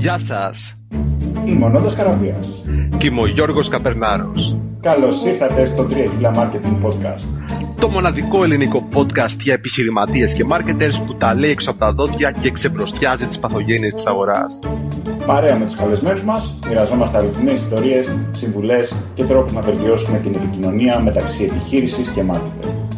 Γεια σας. Είμαι ο Νόντας Καραβίας. Και είμαι ο Γιώργος Καπερνάρος. Καλώς ήρθατε στο 3 Kila Marketing Podcast. Το μοναδικό ελληνικό podcast για επιχειρηματίες και marketers που τα λέει έξω από τα δόντια και ξεμπροστιάζει τις παθογένειες της αγοράς. Παρέα με τους καλεσμένους μας, μοιραζόμαστε αληθινές ιστορίες, συμβουλές και τρόπους να βελτιώσουμε την επικοινωνία μεταξύ επιχείρησης και marketer.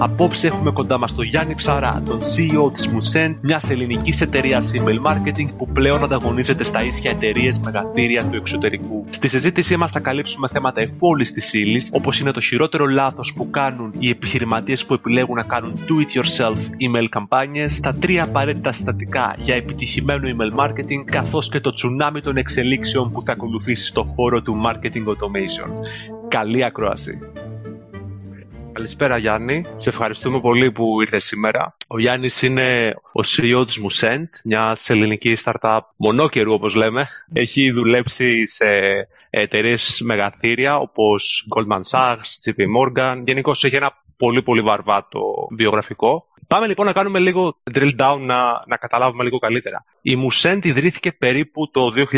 Απόψε έχουμε κοντά μας τον Γιάννη Ψαρά, τον CEO της Musent, μιας ελληνικής εταιρείας email marketing που πλέον ανταγωνίζεται στα ίσια εταιρείες μεγαθύρια του εξωτερικού. Στη συζήτησή μας θα καλύψουμε θέματα εφόλης της ύλης, όπως είναι το χειρότερο λάθος που κάνουν οι επιχειρηματίες που επιλέγουν να κάνουν do-it-yourself email καμπάνιες, τα τρία απαραίτητα συστατικά για επιτυχημένο email marketing, καθώς και το τσουνάμι των εξελίξεων που θα ακολουθήσει στο χώρο του marketing automation. Καλή ακρόαση! Καλησπέρα Γιάννη, σε ευχαριστούμε πολύ που ήρθες σήμερα. Ο Γιάννης είναι ο CEO της Musent, μιας ελληνικής startup μονόκερου όπως λέμε. Έχει δουλέψει σε εταιρείες μεγαθύρια όπως Goldman Sachs, JP Morgan. Γενικώς έχει ένα πολύ πολύ βαρβάτο βιογραφικό. Πάμε λοιπόν να κάνουμε λίγο drill down να, να καταλάβουμε λίγο καλύτερα. Η Musent ιδρύθηκε περίπου το 2011-2012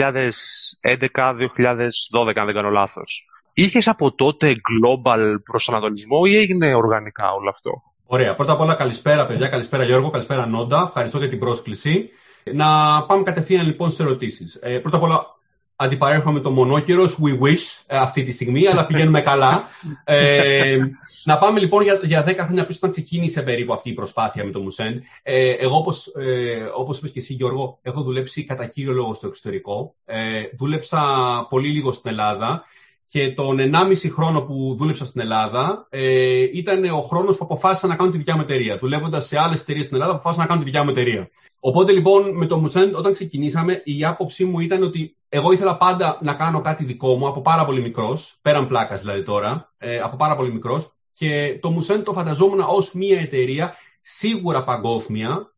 αν δεν κάνω λάθος. Είχες από τότε global προσανατολισμό ή έγινε οργανικά όλο αυτό; Ωραία. Πρώτα απ' όλα καλησπέρα παιδιά, καλησπέρα Γιώργο, καλησπέρα Νόντα. Ευχαριστώ για την πρόσκληση. Να πάμε κατευθείαν λοιπόν στις ερωτήσεις. Ε, πρώτα απ' όλα αντιπαρέρχομαι το μονόκερο We Wish ε, αυτή τη στιγμή, αλλά πηγαίνουμε καλά. Ε, να πάμε λοιπόν για, για 10 χρόνια πίσω, όταν ξεκίνησε περίπου αυτή η προσπάθεια με το Μουσέν. Ε, εγώ, όπως ε, όπως είπες και εσύ, Γιώργο, έχω δουλέψει κατά κύριο λόγο στο εξωτερικό. Ε, δούλεψα πολύ λίγο στην Ελλάδα και τον 1,5 χρόνο που δούλεψα στην Ελλάδα ε, ήταν ο χρόνος που αποφάσισα να κάνω τη δικιά μου εταιρεία. Δουλεύοντας σε άλλες εταιρείες στην Ελλάδα, αποφάσισα να κάνω τη δικιά μου εταιρεία. Οπότε λοιπόν με το Μουσέντ, όταν ξεκινήσαμε, η άποψή μου ήταν ότι εγώ ήθελα πάντα να κάνω κάτι δικό μου από πάρα πολύ μικρός, πέραν πλάκας δηλαδή τώρα, ε, από πάρα πολύ μικρός. Και το Μουσέντ το φανταζόμουν ως μια εταιρεία σίγουρα παγκόσμια.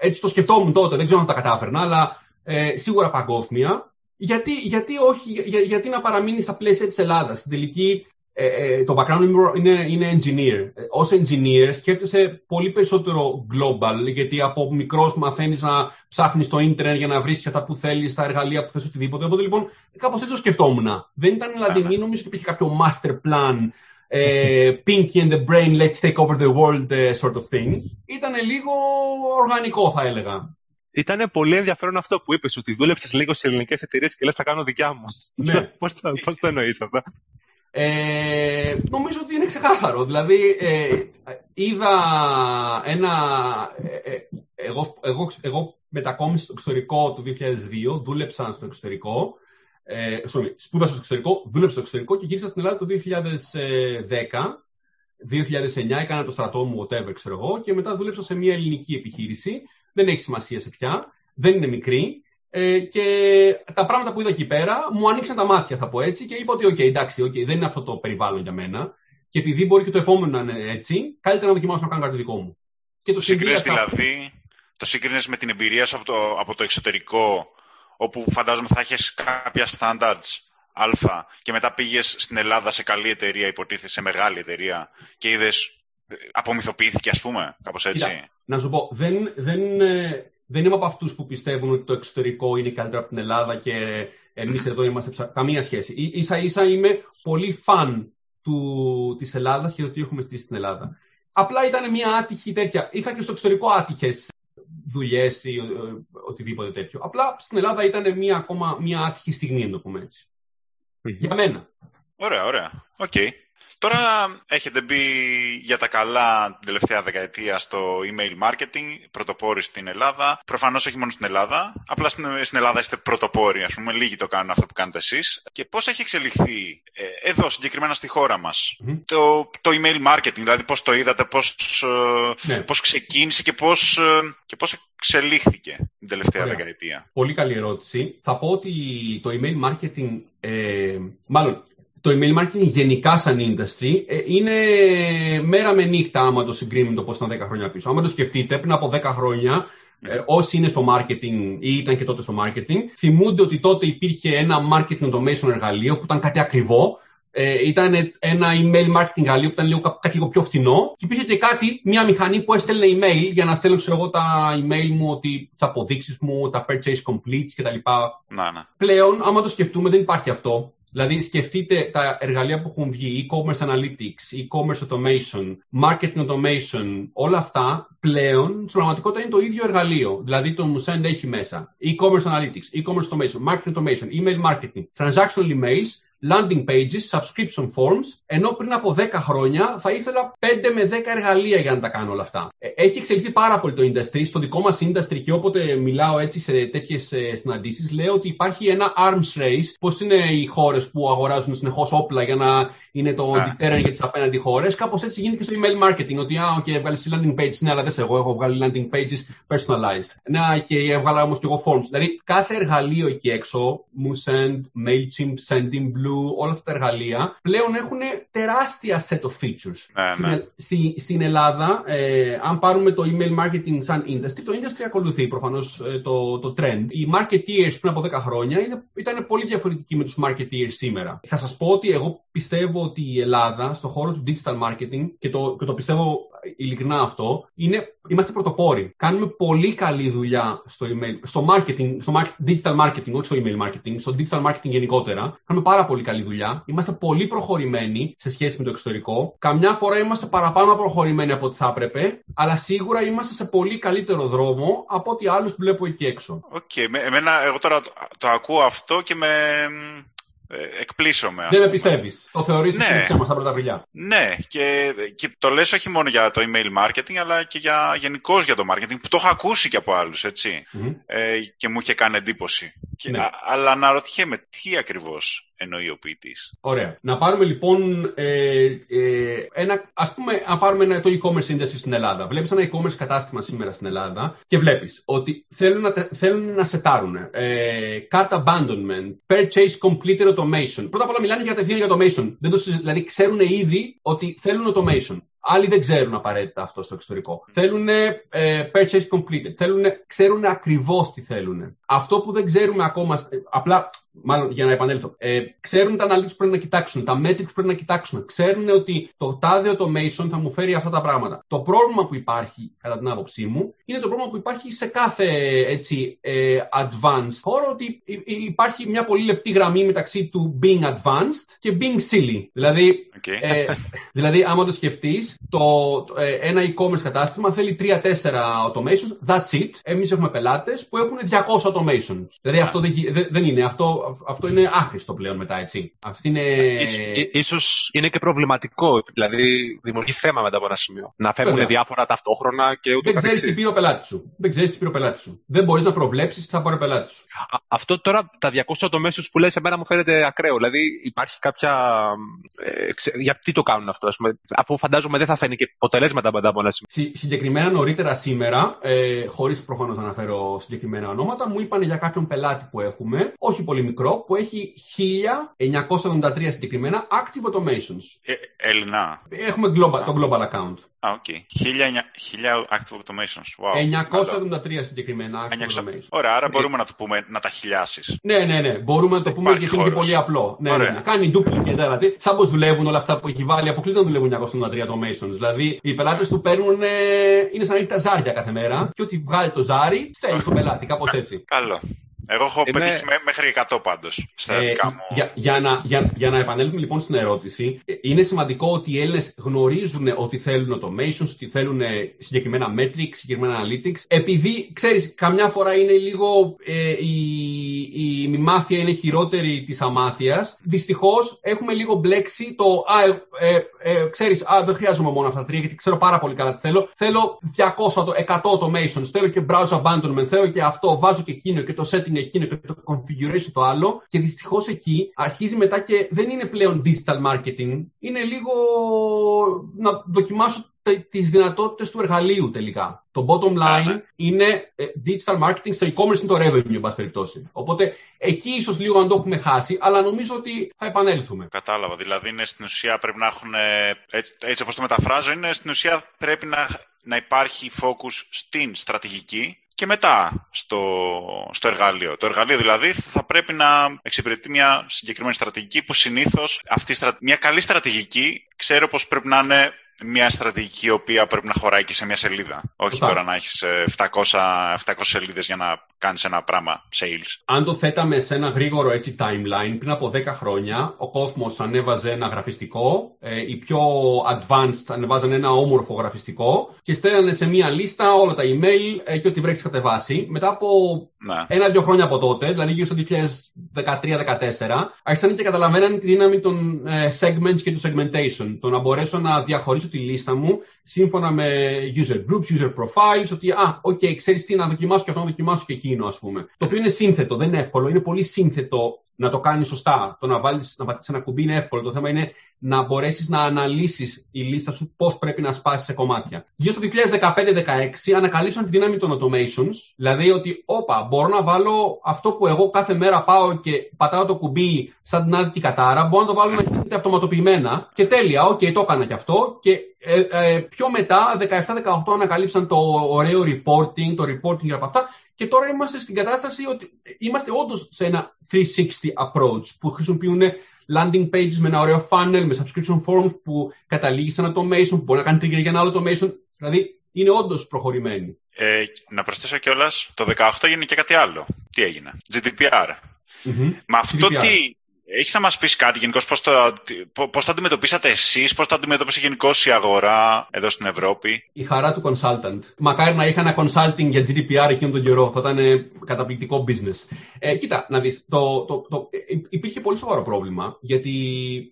Έτσι το σκεφτόμουν τότε, δεν ξέρω αν τα κατάφερνα, αλλά ε, σίγουρα παγκόσμια γιατί, γιατί όχι, για, γιατί να παραμείνει στα πλαίσια της Ελλάδας; Στην τελική, ε, ε, το background είναι, είναι engineer. Ε, ως engineer σκέφτεσαι πολύ περισσότερο global, γιατί από μικρός μαθαίνεις να ψάχνεις το ίντερνετ για να βρεις τα που θέλεις, τα εργαλεία που θες, οτιδήποτε. Οπότε λοιπόν, κάπως έτσι το σκεφτόμουν. Δεν ήταν δηλαδή, μην νομίζω ότι υπήρχε κάποιο master plan ε, Pinky and the brain, let's take over the world sort of thing. Ήταν λίγο οργανικό θα έλεγα. Ήταν πολύ ενδιαφέρον αυτό που είπες, ότι δούλεψες λίγο σε ελληνικές εταιρείες και λες θα κάνω δικιά μου. Ναι. πώς, το, πώς το εννοείς αυτό; Ε, νομίζω ότι είναι ξεκάθαρο. Δηλαδή, ε, είδα ένα... Ε, ε, εγώ, εγώ, εγώ μετακόμισα στο εξωτερικό το 2002, δούλεψα στο εξωτερικό, ε, sorry, σπούδασα στο εξωτερικό, δούλεψα στο εξωτερικό και γύρισα στην Ελλάδα το 2010. 2009 έκανα το στρατό μου, whatever, ξέρω εγώ, και μετά δούλεψα σε μια ελληνική επιχείρηση δεν έχει σημασία σε πια, δεν είναι μικρή. Ε, και τα πράγματα που είδα εκεί πέρα μου άνοιξαν τα μάτια, θα πω έτσι, και είπα ότι, OK, εντάξει, okay, δεν είναι αυτό το περιβάλλον για μένα. Και επειδή μπορεί και το επόμενο να είναι έτσι, καλύτερα να δοκιμάσω να κάνω κάτι δικό μου. Και το συγκρίνεις δηλαδή, το συγκρίνεις με την εμπειρία σου από το, από το εξωτερικό, όπου φαντάζομαι θα έχεις κάποια standards α και μετά πήγες στην Ελλάδα σε καλή εταιρεία, υποτίθεται, σε μεγάλη εταιρεία και είδες απομυθοποιήθηκε, ας πούμε, κάπως έτσι. να σου πω, δεν, δεν, ε, δεν είμαι από αυτούς που πιστεύουν ότι το εξωτερικό είναι καλύτερο από την Ελλάδα και εμείς εδώ είμαστε ψα... καμία σχέση. Ίσα ίσα είμαι πολύ φαν του, της Ελλάδας και το τι έχουμε στήσει στην Ελλάδα. Απλά ήταν μια άτυχη τέτοια. Είχα και στο εξωτερικό άτυχες δουλειές ή ε, οτιδήποτε τέτοιο. Απλά στην Ελλάδα ήταν μια ακόμα μια άτυχη στιγμή, να το πούμε έτσι. Για μένα. Ωραία, ωραία. OK. Okay. Τώρα έχετε μπει για τα καλά την τελευταία δεκαετία στο email marketing, πρωτοπόροι στην Ελλάδα. Προφανώς όχι μόνο στην Ελλάδα, απλά στην, Ελλάδα είστε πρωτοπόροι, ας πούμε. Λίγοι το κάνουν αυτό που κάνετε εσείς. Και πώς έχει εξελιχθεί ε, εδώ, συγκεκριμένα στη χώρα μας, το, το email marketing, δηλαδή πώς το είδατε, πώς ε, ναι. πώς ξεκίνησε και πώς ε, και πώς εξελίχθηκε την τελευταία Ωραία. δεκαετία; Πολύ καλή ερώτηση. Θα πω ότι το email marketing, ε, μάλλον το email marketing γενικά σαν industry ε, είναι μέρα με νύχτα άμα το συγκρίνουμε το πώς ήταν 10 χρόνια πίσω. Άμα το σκεφτείτε, πριν από 10 χρόνια, ε, όσοι είναι στο marketing ή ήταν και τότε στο marketing, θυμούνται ότι τότε υπήρχε ένα marketing automation εργαλείο που ήταν κάτι ακριβό, ε, ήταν ένα email marketing εργαλείο που ήταν λίγο, κάτι λίγο πιο φθηνό και υπήρχε και κάτι, μια μηχανή που έστελνε email για να στέλνω ξέρω εγώ τα email μου, ότι, τις αποδείξεις μου, τα purchase completes κτλ. Να, ναι. Πλέον, άμα το σκεφτούμε, δεν υπάρχει αυτό. Δηλαδή, σκεφτείτε τα εργαλεία που έχουν βγει, e-commerce analytics, e-commerce automation, marketing automation, όλα αυτά πλέον στην πραγματικότητα είναι το ίδιο εργαλείο. Δηλαδή, το Musend έχει μέσα e-commerce analytics, e-commerce automation, marketing automation, email marketing, transactional emails, landing pages, subscription forms, ενώ πριν από 10 χρόνια θα ήθελα 5 με 10 εργαλεία για να τα κάνω όλα αυτά. Ε, έχει εξελιχθεί πάρα πολύ το industry. Στο δικό μας industry και όποτε μιλάω έτσι σε τέτοιες συναντήσεις, λέω ότι υπάρχει ένα arms race. Πώς είναι οι χώρες που αγοράζουν συνεχώς όπλα για να είναι το yeah. deterrent για τις απέναντι χώρες. Κάπως έτσι γίνεται και στο email marketing. Ότι, α, okay, έβγαλες landing pages. Ναι, αλλά δεν σε εγώ, έχω βγάλει landing pages personalized. Ναι, και έβγαλα όμως και εγώ forms. Δηλαδή, κάθε εργαλείο εκεί έξω, MooSend, MailChimp, Sending Blue, όλα αυτά τα εργαλεία, πλέον έχουν τεράστια set of features. Ναι, ναι. Στην, στην Ελλάδα, ε, αν πάρουμε το email marketing σαν industry, το industry ακολουθεί προφανώς ε, το, το trend. Οι marketeers πριν από 10 χρόνια είναι, ήταν πολύ διαφορετικοί με τους marketeers σήμερα. Θα σας πω ότι εγώ πιστεύω ότι η Ελλάδα στο χώρο του digital marketing και το, και το πιστεύω ειλικρινά αυτό, είναι, είμαστε πρωτοπόροι. Κάνουμε πολύ καλή δουλειά στο email, στο marketing, στο digital marketing, όχι στο email marketing, στο digital marketing γενικότερα. Κάνουμε πάρα πολύ καλή δουλειά. Είμαστε πολύ προχωρημένοι σε σχέση με το εξωτερικό. Καμιά φορά είμαστε παραπάνω προχωρημένοι από ό,τι θα έπρεπε, αλλά σίγουρα είμαστε σε πολύ καλύτερο δρόμο από ό,τι άλλους βλέπω εκεί έξω. OK. Okay. Εμένα, εγώ τώρα το ακούω αυτό και με, ε, εκπλήσσομαι. Δεν με πιστεύεις. Το θεωρείς ναι. ψέμα στα πρώτα απριλιά. Ναι, και, και το λες όχι μόνο για το email marketing, αλλά και για, γενικώς για το marketing, που το έχω ακούσει και από άλλους, έτσι. Mm-hmm. Ε, και μου είχε κάνει εντύπωση. Και, ναι. α, αλλά αναρωτιέμαι, τι ακριβώς εννοεί ο ποιητής. Ωραία. Να πάρουμε λοιπόν ε, ε, ένα, ας πούμε, να πάρουμε ένα, το e-commerce industry στην Ελλάδα. Βλέπεις ένα e-commerce κατάστημα σήμερα στην Ελλάδα και βλέπεις ότι θέλουν να, θέλουν να σετάρουν ε, cart abandonment, purchase completed automation. Πρώτα απ' όλα μιλάνε για κατευθείαν για automation. Δεν το, δηλαδή ξέρουν ήδη ότι θέλουν automation. Άλλοι δεν ξέρουν απαραίτητα αυτό στο εξωτερικό. Θέλουν ε, purchase completed. Θέλουν, ξέρουν ακριβώς τι θέλουν. Αυτό που δεν ξέρουμε ακόμα, ε, απλά μάλλον για να επανέλθω, ε, ξέρουν τα analytics που πρέπει να κοιτάξουν, τα metrics που πρέπει να κοιτάξουν. Ξέρουν ότι το τάδε automation θα μου φέρει αυτά τα πράγματα. Το πρόβλημα που υπάρχει, κατά την άποψή μου, είναι το πρόβλημα που υπάρχει σε κάθε έτσι, ε, advanced χώρο, ότι υπάρχει μια πολύ λεπτή γραμμή μεταξύ του being advanced και being silly. Δηλαδή, okay. ε, δηλαδή άμα το σκεφτείς, το, ε, ένα e-commerce κατάστημα θέλει 3-4 automations, that's it. Εμείς έχουμε πελάτες που έχουν 200 automations. Δηλαδή αυτό δεν, δεν είναι. Αυτό αυτό είναι άχρηστο πλέον μετά, έτσι. Αυτή είναι... Ίσως είναι και προβληματικό, δηλαδή δημιουργεί θέμα μετά από ένα σημείο. Να φεύγουν Βέβαια. διάφορα ταυτόχρονα και ούτω Δεν ξέρεις τι πήρε ο πελάτης σου. Δεν ξέρεις τι πήρε ο πελάτης σου. Δεν μπορείς να προβλέψεις τι θα πάρει ο πελάτης σου. αυτό τώρα, τα 200 τομέσου που λες, εμένα μου φαίνεται ακραίο. Δηλαδή υπάρχει κάποια. Ε, ξε... γιατί το κάνουν αυτό, ας πούμε, αφού φαντάζομαι δεν θα φέρνει και αποτελέσματα μετά από ένα σημείο. συγκεκριμένα νωρίτερα σήμερα, ε, χωρίς προφανώς να αναφέρω συγκεκριμένα ονόματα, μου είπαν για κάποιον πελάτη που έχουμε, όχι πολύ μικρό, που έχει 1973 συγκεκριμένα active automations. Ε, Έλληνα. Έχουμε global, το global account. Α, OK. Okay. 1000 active automations. Wow. 973 συγκεκριμένα active 900... automations. Ωραία, άρα μπορούμε να το πούμε να τα χιλιάσεις. Ναι, ναι, ναι. Μπορούμε να το πούμε γιατί είναι και πολύ απλό. Ναι, ναι, ναι. Κάνει duplicate, δηλαδή. Σαν πώ δουλεύουν όλα αυτά που έχει βάλει, αποκλείται να δουλεύουν 973 automations. Δηλαδή, οι πελάτες του παίρνουν. είναι σαν να έχει τα ζάρια κάθε μέρα και ότι βγάλει το ζάρι, στέλνει στον πελάτη, κάπως έτσι. Καλό. Εγώ έχω Είμαι... πετύχει μέχρι 100 πάντως στα ε, μου. Για, για, να, για, για να επανέλθουμε λοιπόν στην ερώτηση, ε, είναι σημαντικό ότι οι Έλληνες γνωρίζουν ότι θέλουν automations, ότι θέλουν συγκεκριμένα metrics, συγκεκριμένα analytics, επειδή, ξέρεις, καμιά φορά είναι λίγο ε, η, η μημάθεια είναι χειρότερη της αμάθειας. Δυστυχώς έχουμε λίγο μπλέξει το, α, ε, ε, ξέρεις, α, δεν χρειάζομαι μόνο αυτά τα τρία, γιατί ξέρω πάρα πολύ καλά τι θέλω. Θέλω 200, 100 automations, θέλω και browse abandonment, θέλω και αυτό, βάζω και εκείνο και το setting εκείνο και το configuration το άλλο. Και δυστυχώς εκεί αρχίζει μετά και δεν είναι πλέον digital marketing. Είναι λίγο να δοκιμάσω τις δυνατότητες του εργαλείου τελικά. Το bottom line είναι ε, digital marketing, στο e-commerce είναι το revenue, εν πάση περιπτώσει. Οπότε εκεί ίσως λίγο αν το έχουμε χάσει, αλλά νομίζω ότι θα επανέλθουμε. Κατάλαβα. Δηλαδή είναι στην ουσία πρέπει να έχουν, έτσι, έτσι όπως το μεταφράζω, είναι στην ουσία πρέπει να, να υπάρχει focus στην στρατηγική και μετά στο, στο εργαλείο. Το εργαλείο δηλαδή θα πρέπει να εξυπηρετεί μια συγκεκριμένη στρατηγική που συνήθως αυτή, μια καλή στρατηγική ξέρω πως πρέπει να είναι μια στρατηγική η οποία πρέπει να χωράει και σε μια σελίδα. Όχι τώρα να έχεις 700, 700 σελίδες για να κάνεις ένα πράγμα sales. Αν το θέταμε σε ένα γρήγορο έτσι timeline, πριν από 10 χρόνια ο κόσμος ανέβαζε ένα γραφιστικό, ε, οι πιο advanced ανεβάζαν ένα όμορφο γραφιστικό και στέλνανε σε μια λίστα όλα τα email ε, και ό,τι βρέξει ας κατεβάσει. Μετά από ναι. ένα-δύο χρόνια από τότε, δηλαδή γύρω στο 2013-2014, άρχισαν και καταλαβαίνανε τη δύναμη των ε, segments και του segmentation. Το να μπορέσω να διαχωρίσω τη λίστα μου σύμφωνα με user groups, user profiles, ότι α, OK, okay, ξέρεις τι, να δοκιμάσω και αυτό, να δοκιμάσω και εκείνο, ας πούμε. Το οποίο είναι σύνθετο, δεν είναι εύκολο, είναι πολύ σύνθετο να το κάνεις σωστά. Το να βάλεις, να πατήσεις ένα κουμπί είναι εύκολο. Το θέμα είναι να μπορέσεις να αναλύσεις η λίστα σου πώς πρέπει να σπάσεις σε κομμάτια. Γύρω στο 2015-16 ανακαλύψαν τη δύναμη των automations, δηλαδή ότι, όπα, μπορώ να βάλω αυτό που εγώ κάθε μέρα πάω και πατάω το κουμπί σαν την άδικη κατάρα, μπορώ να το βάλω να γίνεται αυτοματοποιημένα και τέλεια, OK, okay, το έκανα και αυτό και ε, ε, πιο μετά, 17-18 ανακαλύψαν το ωραίο reporting, το reporting για αυτά και τώρα είμαστε στην κατάσταση ότι είμαστε όντως σε ένα 360 approach που χρησιμοποιούν landing pages με ένα ωραίο funnel, με subscription forms που καταλήγει σε ένα automation, που μπορεί να κάνει trigger για ένα άλλο automation. Δηλαδή είναι όντως προχωρημένοι. Ε, να προσθέσω κιόλας, το 18 έγινε και κάτι άλλο. Τι έγινε, GDPR. Mm-hmm. Με αυτό GDPR. τι, έχεις να μας πεις κάτι γενικώς, πώς το, πώς το αντιμετωπίσατε εσείς, πώς το αντιμετώπισε γενικώς η αγορά εδώ στην Ευρώπη; Η χαρά του consultant. Μακάρι να είχα ένα consulting για GDPR εκείνον τον καιρό, θα ήταν καταπληκτικό business. Ε, κοίτα, να δεις, το, το, το, ε, υπήρχε πολύ σοβαρό πρόβλημα, γιατί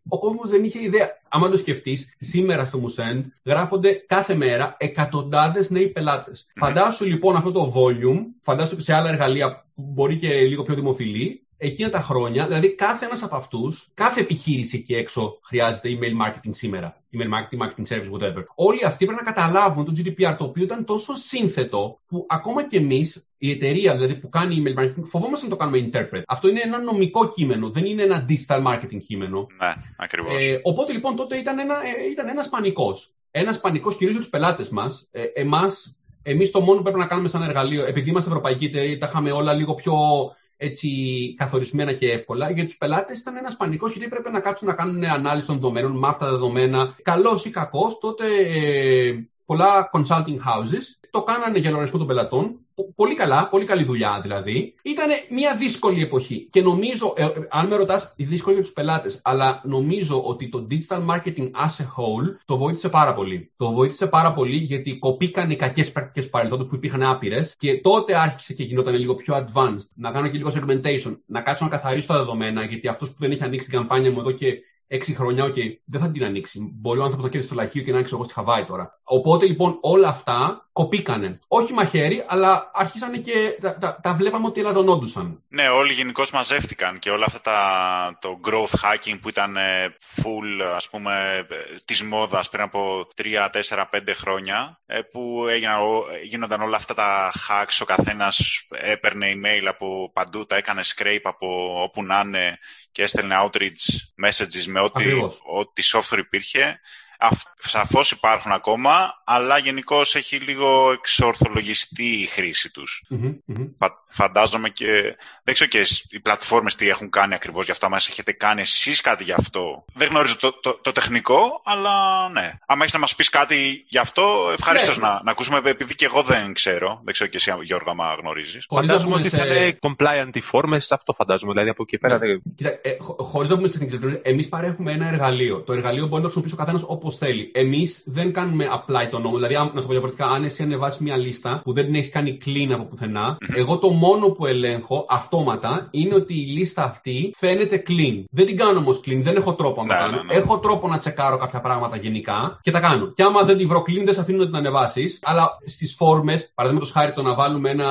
ο κόσμος δεν είχε ιδέα. Άμα το σκεφτείς, σήμερα στο Μουσέντ γράφονται κάθε μέρα εκατοντάδες νέοι πελάτες. Φαντάσου λοιπόν αυτό το volume, φαντάσου και σε άλλα εργαλεία που μπορεί και λίγο πιο δημοφιλή, εκείνα τα χρόνια, δηλαδή κάθε ένας από αυτούς, κάθε επιχείρηση εκεί έξω χρειάζεται email marketing σήμερα. Email marketing, marketing service, whatever. Όλοι αυτοί πρέπει να καταλάβουν το GDPR, το οποίο ήταν τόσο σύνθετο που ακόμα και εμείς, η εταιρεία δηλαδή που κάνει email marketing, φοβόμαστε να το κάνουμε interpret. Αυτό είναι ένα νομικό κείμενο, δεν είναι ένα digital marketing κείμενο. Ναι, ακριβώς. Ε, οπότε λοιπόν τότε ήταν, ένα, ε, ήταν ένας πανικός. Ένας πανικός κυρίως για τους πελάτες μας. Ε, εμάς, εμείς το μόνο που πρέπει να κάνουμε σαν εργαλείο, επειδή είμαστε ευρωπαϊκή εταιρεία, τα είχαμε όλα λίγο πιο έτσι καθορισμένα και εύκολα. Για τους πελάτες ήταν ένας πανικός γιατί έπρεπε να κάτσουν να κάνουν ανάλυση των δεδομένων με αυτά τα δεδομένα. Καλός ή κακός, τότε ε, πολλά consulting houses το κάνανε για λογαριασμό των πελατών πολύ καλά, πολύ καλή δουλειά δηλαδή. Ήταν μια δύσκολη εποχή. Και νομίζω, ε, αν με ρωτάς, δύσκολη για τους πελάτες, αλλά νομίζω ότι το digital marketing as a whole το βοήθησε πάρα πολύ. Το βοήθησε πάρα πολύ γιατί κοπήκαν οι κακές πρακτικές του παρελθόντος που υπήρχαν άπειρες και τότε άρχισε και γινόταν λίγο πιο advanced. Να κάνω και λίγο segmentation, να κάτσω να καθαρίσω τα δεδομένα, γιατί αυτός που δεν έχει ανοίξει την καμπάνια μου εδώ και έξι χρόνια, OK, okay, δεν θα την ανοίξει. Μπορεί ο άνθρωπος να κέρδισε στο λαχείο και να ανοίξει εγώ στη Χαβάη τώρα. Οπότε λοιπόν όλα αυτά κοπήκανε. Όχι μαχαίρι, αλλά άρχισαν και τα, τα, τα βλέπαμε ότι ελαττωνόντουσαν. Ναι, όλοι γενικώς μαζεύτηκαν και όλα αυτά τα, το growth hacking που ήταν ε, full, ας πούμε, ε, της μόδας πριν από 3, 4, 5 χρόνια, ε, που έγιναν, γίνονταν όλα αυτά τα hacks, ο καθένας έπαιρνε email από παντού, τα έκανε scrape από όπου να είναι και έστελνε outreach messages με ό,τι, ό,τι software υπήρχε. Σαφώς υπάρχουν ακόμα, αλλά γενικώς έχει λίγο εξορθολογιστεί η χρήση τους. φαντάζομαι και... Δεν ξέρω και οι πλατφόρμες τι έχουν κάνει ακριβώς για αυτά, μας έχετε κάνει εσείς κάτι γι' αυτό. Δεν γνωρίζω το, το, τεχνικό, αλλά ναι. Αν έχεις να μας πεις κάτι γι' αυτό, ευχαριστώ ναι. να, να ακούσουμε, επειδή και εγώ δεν ξέρω. Δεν ξέρω και εσύ, Γιώργο, άμα γνωρίζεις. Φαντάζομαι ότι θα είναι compliant οι φόρμες, αυτό φαντάζομαι. Δηλαδή από εκεί πέρα... Ναι. Κοίτα, ε, χωρίς να πούμε στην εμείς παρέχουμε ένα εργαλείο. Το εργαλείο μπορεί να το χρησιμοποιήσει ο καθένας όπως θέλει. Εμείς δεν κάνουμε απλά το νόμο. Δηλαδή, να σου πω διαφορετικά, αν εσύ ανεβάσεις μια λίστα που δεν την έχεις κάνει clean από πουθενά, εγώ το μόνο που ελέγχω αυτόματα είναι ότι η λίστα αυτή φαίνεται clean. Δεν την κάνω όμως clean, δεν έχω τρόπο να το ναι, κάνω. Ναι, ναι. Έχω τρόπο να τσεκάρω κάποια πράγματα γενικά και τα κάνω. Και άμα δεν την βρω clean, δεν σε αφήνω να την ανεβάσεις. Αλλά στις φόρμες, παραδείγματος χάρη το να βάλουμε ένα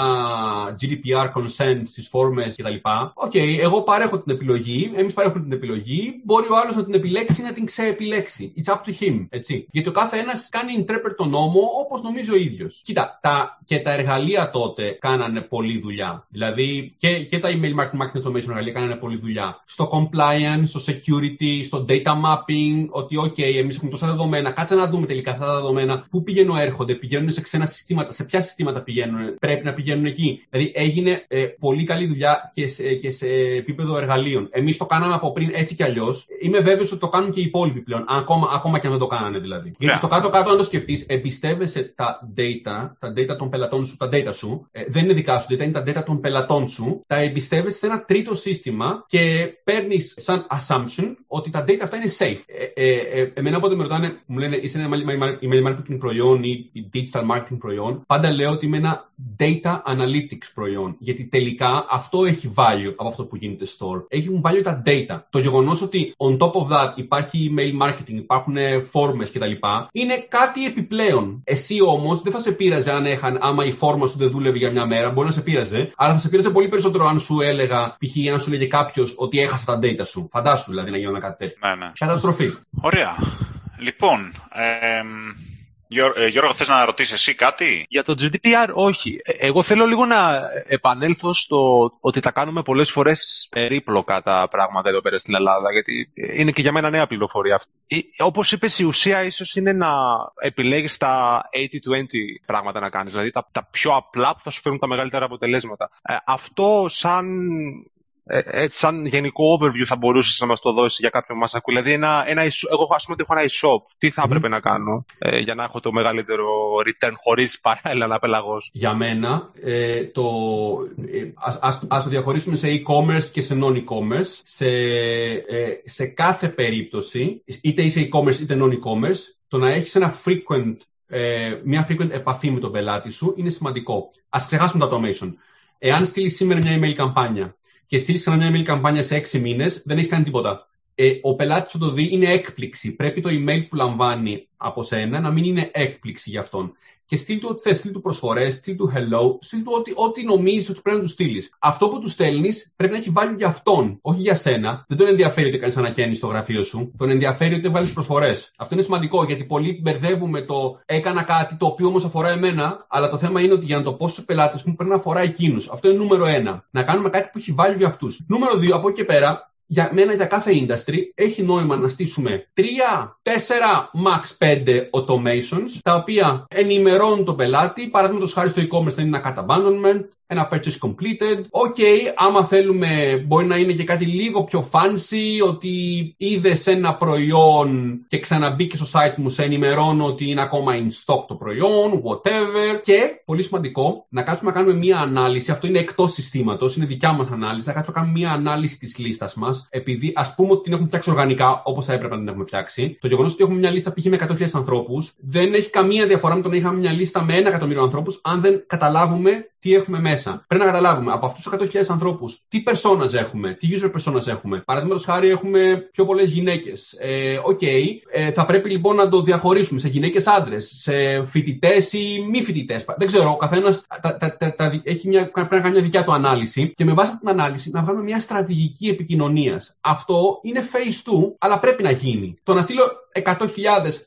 GDPR consent στις φόρμες κτλ. OK, okay, εγώ παρέχω την επιλογή, εμείς παρέχουμε την επιλογή. Μπορεί ο άλλος να την επιλέξει να την ξεεπιλέξει. It's up to him. Him, έτσι. Γιατί ο κάθε ένας κάνει interpret τον νόμο όπως νομίζει ο ίδιος. Κοίτα, τα, και τα εργαλεία τότε κάνανε πολλή δουλειά. Δηλαδή και, και τα email marketing, marketing automation εργαλεία κάνανε πολλή δουλειά. Στο compliance, στο security, στο data mapping, ότι OK, εμείς έχουμε τόσα δεδομένα, κάτσε να δούμε τελικά αυτά τα δεδομένα, πού πηγαίνουν έρχονται, πηγαίνουν σε ξένα συστήματα, σε ποια συστήματα πηγαίνουν, πρέπει να πηγαίνουν εκεί. Δηλαδή έγινε ε, πολύ καλή δουλειά και σε, και σε επίπεδο εργαλείων. Εμείς το κάναμε από πριν έτσι κι αλλιώς. Είμαι βέβαιος ότι το κάνουν και οι υπόλοιποι πλέον, ακόμα, ακόμα και αν δεν το κάνανε δηλαδή. Γιατί ναι. στο κάτω-κάτω, αν το σκεφτείς, εμπιστεύεσαι τα data, τα data των πελατών σου, τα data σου, ε, δεν είναι δικά σου data, είναι τα data των πελατών σου, τα εμπιστεύεσαι σε ένα τρίτο σύστημα και παίρνεις σαν assumption ότι τα data αυτά είναι safe. Ε, ε, ε, εμένα όποτε με ρωτάνε, μου λένε είσαι ένα email marketing προϊόν ή digital marketing προϊόν, πάντα λέω ότι είμαι ένα data analytics προϊόν. Γιατί τελικά αυτό έχει value από αυτό που γίνεται store. Έχει value τα data. Το γεγονός ότι on top of that υπάρχει email marketing, υπάρχουν φόρμες κτλ. είναι κάτι επιπλέον. Εσύ όμως δεν θα σε πείραζε αν έχαν, άμα η φόρμα σου δεν δούλευε για μια μέρα, μπορεί να σε πείραζε, αλλά θα σε πείραζε πολύ περισσότερο αν σου έλεγα, π.χ. αν σου λέγε κάποιος ότι έχασε τα data σου. Φαντάσου δηλαδή να γίνει κάτι τέτοιο. Ναι, ναι. Καταστροφή. Ωραία. Λοιπόν, ε, Γιώργο, θες να ρωτήσεις εσύ κάτι; Για το GDPR όχι. Ε, εγώ θέλω λίγο να επανέλθω στο ότι τα κάνουμε πολλές φορές περίπλοκα τα πράγματα εδώ πέρα στην Ελλάδα, γιατί είναι και για μένα νέα πληροφορία αυτή. Ε, όπως είπες, η ουσία ίσως είναι να επιλέγεις τα 80-20 πράγματα να κάνεις, δηλαδή τα, τα πιο απλά που θα σου φέρουν τα μεγαλύτερα αποτελέσματα. Ε, αυτό σαν ε, έτσι, σαν γενικό overview θα μπορούσες να μας το δώσεις για κάποιον μας ακούει. Δηλαδή, ένα, ένα, εγώ ας πούμε ότι έχω ένα e-shop. Τι θα έπρεπε να κάνω ε, για να έχω το μεγαλύτερο return χωρίς παράλληλα να πελαγώσω. Για μένα, ε, το, ε, ας, ας, το διαχωρίσουμε σε e-commerce και σε non-e-commerce. Σε, ε, σε κάθε περίπτωση, είτε είσαι e-commerce είτε non-e-commerce, το να έχεις ένα frequent, ε, μια frequent επαφή με τον πελάτη σου είναι σημαντικό. Α ξεχάσουμε το automation. Εάν στείλεις σήμερα μια email καμπάνια και στείλεις ξανά μια email καμπάνια σε έξι μήνες, δεν έχεις κάνει τίποτα. Ε, ο πελάτης θα το δει, είναι έκπληξη. Πρέπει το email που λαμβάνει από σένα να μην είναι έκπληξη για αυτόν και στείλ του ό,τι θες, στείλ του προσφορές, στείλ του hello, στείλ του ό,τι, ό,τι νομίζεις ότι πρέπει να του στείλεις. Αυτό που του στέλνεις πρέπει να έχει βάλει για αυτόν, όχι για σένα. Δεν τον ενδιαφέρει ότι κάνεις ανακαίνι στο γραφείο σου. Τον ενδιαφέρει ότι βάλεις προσφορές. Αυτό είναι σημαντικό γιατί πολλοί μπερδεύουμε το έκανα κάτι το οποίο όμως αφορά εμένα, αλλά το θέμα είναι ότι για να το πω στους πελάτες μου πρέπει να αφορά εκείνους. Αυτό είναι νούμερο ένα. Να κάνουμε κάτι που έχει βάλει για αυτούς. Νούμερο δύο, από εκεί και πέρα, για μένα για κάθε industry έχει νόημα να στήσουμε 3, 4, max 5 automations τα οποία ενημερώνουν τον πελάτη. Παραδείγματος χάρη στο e-commerce θα είναι ένα cart abandonment, ένα purchase completed. OK, okay, άμα θέλουμε μπορεί να είναι και κάτι λίγο πιο fancy, ότι είδε ένα προϊόν και ξαναμπήκε στο site μου, σε ενημερώνω ότι είναι ακόμα in stock το προϊόν, whatever. Και, πολύ σημαντικό, να κάτσουμε να κάνουμε μία ανάλυση, αυτό είναι εκτός συστήματος, είναι δικιά μας ανάλυση, να κάτσουμε να κάνουμε μία ανάλυση της λίστας μας, επειδή ας πούμε ότι την έχουμε φτιάξει οργανικά, όπως θα έπρεπε να την έχουμε φτιάξει. Το γεγονός ότι έχουμε μια λίστα π.χ. με 100.000 ανθρώπους, δεν έχει καμία διαφορά με το να είχαμε μια λίστα με ένα εκατομμύριο ανθρώπους, αν δεν καταλάβουμε τι έχουμε μέσα. Πρέπει να καταλάβουμε από αυτούς τους 100.000 ανθρώπους τι personas έχουμε, τι user personas έχουμε. Παραδείγματος χάρη έχουμε πιο πολλές γυναίκες. Ε, OK, okay. ε, θα πρέπει λοιπόν να το διαχωρίσουμε σε γυναίκες άντρες, σε φοιτητές ή μη φοιτητές. Δεν ξέρω, ο καθένας έχει μια, πρέπει να κάνει μια δικιά του ανάλυση και με βάση αυτή την ανάλυση να βγάλουμε μια στρατηγική επικοινωνίας. Αυτό είναι phase 2, αλλά πρέπει να γίνει. Το να στείλω 100.000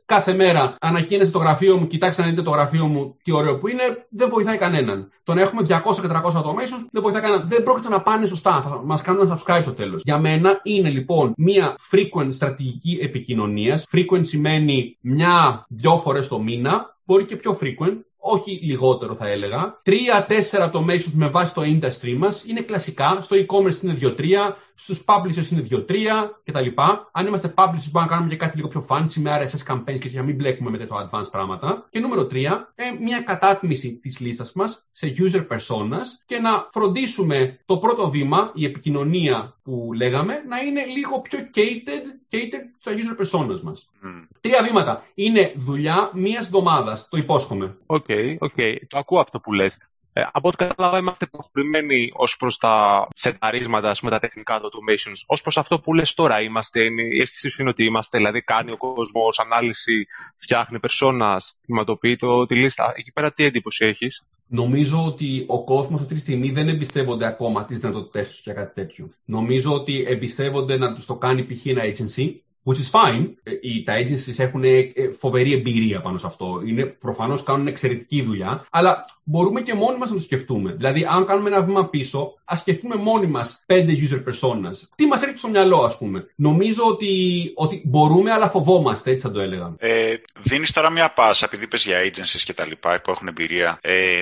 κάθε μέρα να κοιτάτε το γραφείο μου, κοιτάξτε να δείτε το γραφείο μου, τι ωραίο που είναι, δεν βοηθάει κανέναν. Το να έχουμε 200 και 300 automations δεν βοηθάει κανέναν. Δεν πρόκειται να πάνε σωστά. Θα μας κάνουν unsubscribe στο τέλος. Για μένα είναι λοιπόν μια frequent στρατηγική επικοινωνίας. Frequent σημαίνει μια-δυο φορές το μήνα, μπορεί και πιο frequent, όχι λιγότερο θα έλεγα. Τρία-τέσσερα automations με βάση το industry μας είναι κλασικά. Στο e-commerce είναι 2-3, στους publishers είναι 2-3 κτλ. Αν είμαστε publishers, μπορούμε να κάνουμε και κάτι λίγο πιο fancy με RSS campaigns και για να μην μπλέκουμε με τέτοιο advanced πράγματα. Και νούμερο 3, ε, μια κατάτμιση της λίστας μας σε user personas και να φροντίσουμε το πρώτο βήμα, η επικοινωνία που λέγαμε, να είναι λίγο πιο catered, catered στα user personas μας. Mm. Τρία βήματα. Είναι δουλειά μία εβδομάδας. Το υπόσχομαι. OK, okay, okay. Το ακούω αυτό που λες. Ε, από ό,τι κατάλαβα, είμαστε προχωρημένοι ως προς τα σεταρίσματα, με τα τεχνικά automations. Ως προς αυτό που λες τώρα, είμαστε, είναι, η αίσθησή σου είναι ότι είμαστε, δηλαδή κάνει ο κόσμος ανάλυση, φτιάχνει περσόνας, τμηματοποιεί το, τη λίστα. Εκεί πέρα τι εντύπωση έχεις; Νομίζω ότι ο κόσμος αυτή τη στιγμή δεν εμπιστεύονται ακόμα τις δυνατότητές τους για κάτι τέτοιο. Νομίζω ότι εμπιστεύονται να τους το κάνει π.χ. ένα agency, which is fine. Ε, οι, τα agencies έχουν ε, φοβερή εμπειρία πάνω σε αυτό. Είναι, προφανώς κάνουν εξαιρετική δουλειά, αλλά μπορούμε και μόνοι μας να το σκεφτούμε. Δηλαδή, αν κάνουμε ένα βήμα πίσω, ας σκεφτούμε μόνοι μας πέντε user personas. Τι μας έρχεται στο μυαλό, ας πούμε. Νομίζω ότι, ότι μπορούμε, αλλά φοβόμαστε, έτσι θα το έλεγα. Ε, δίνεις τώρα μια πάσα, επειδή είπες για agencies και τα λοιπά, που έχουν εμπειρία. Ε,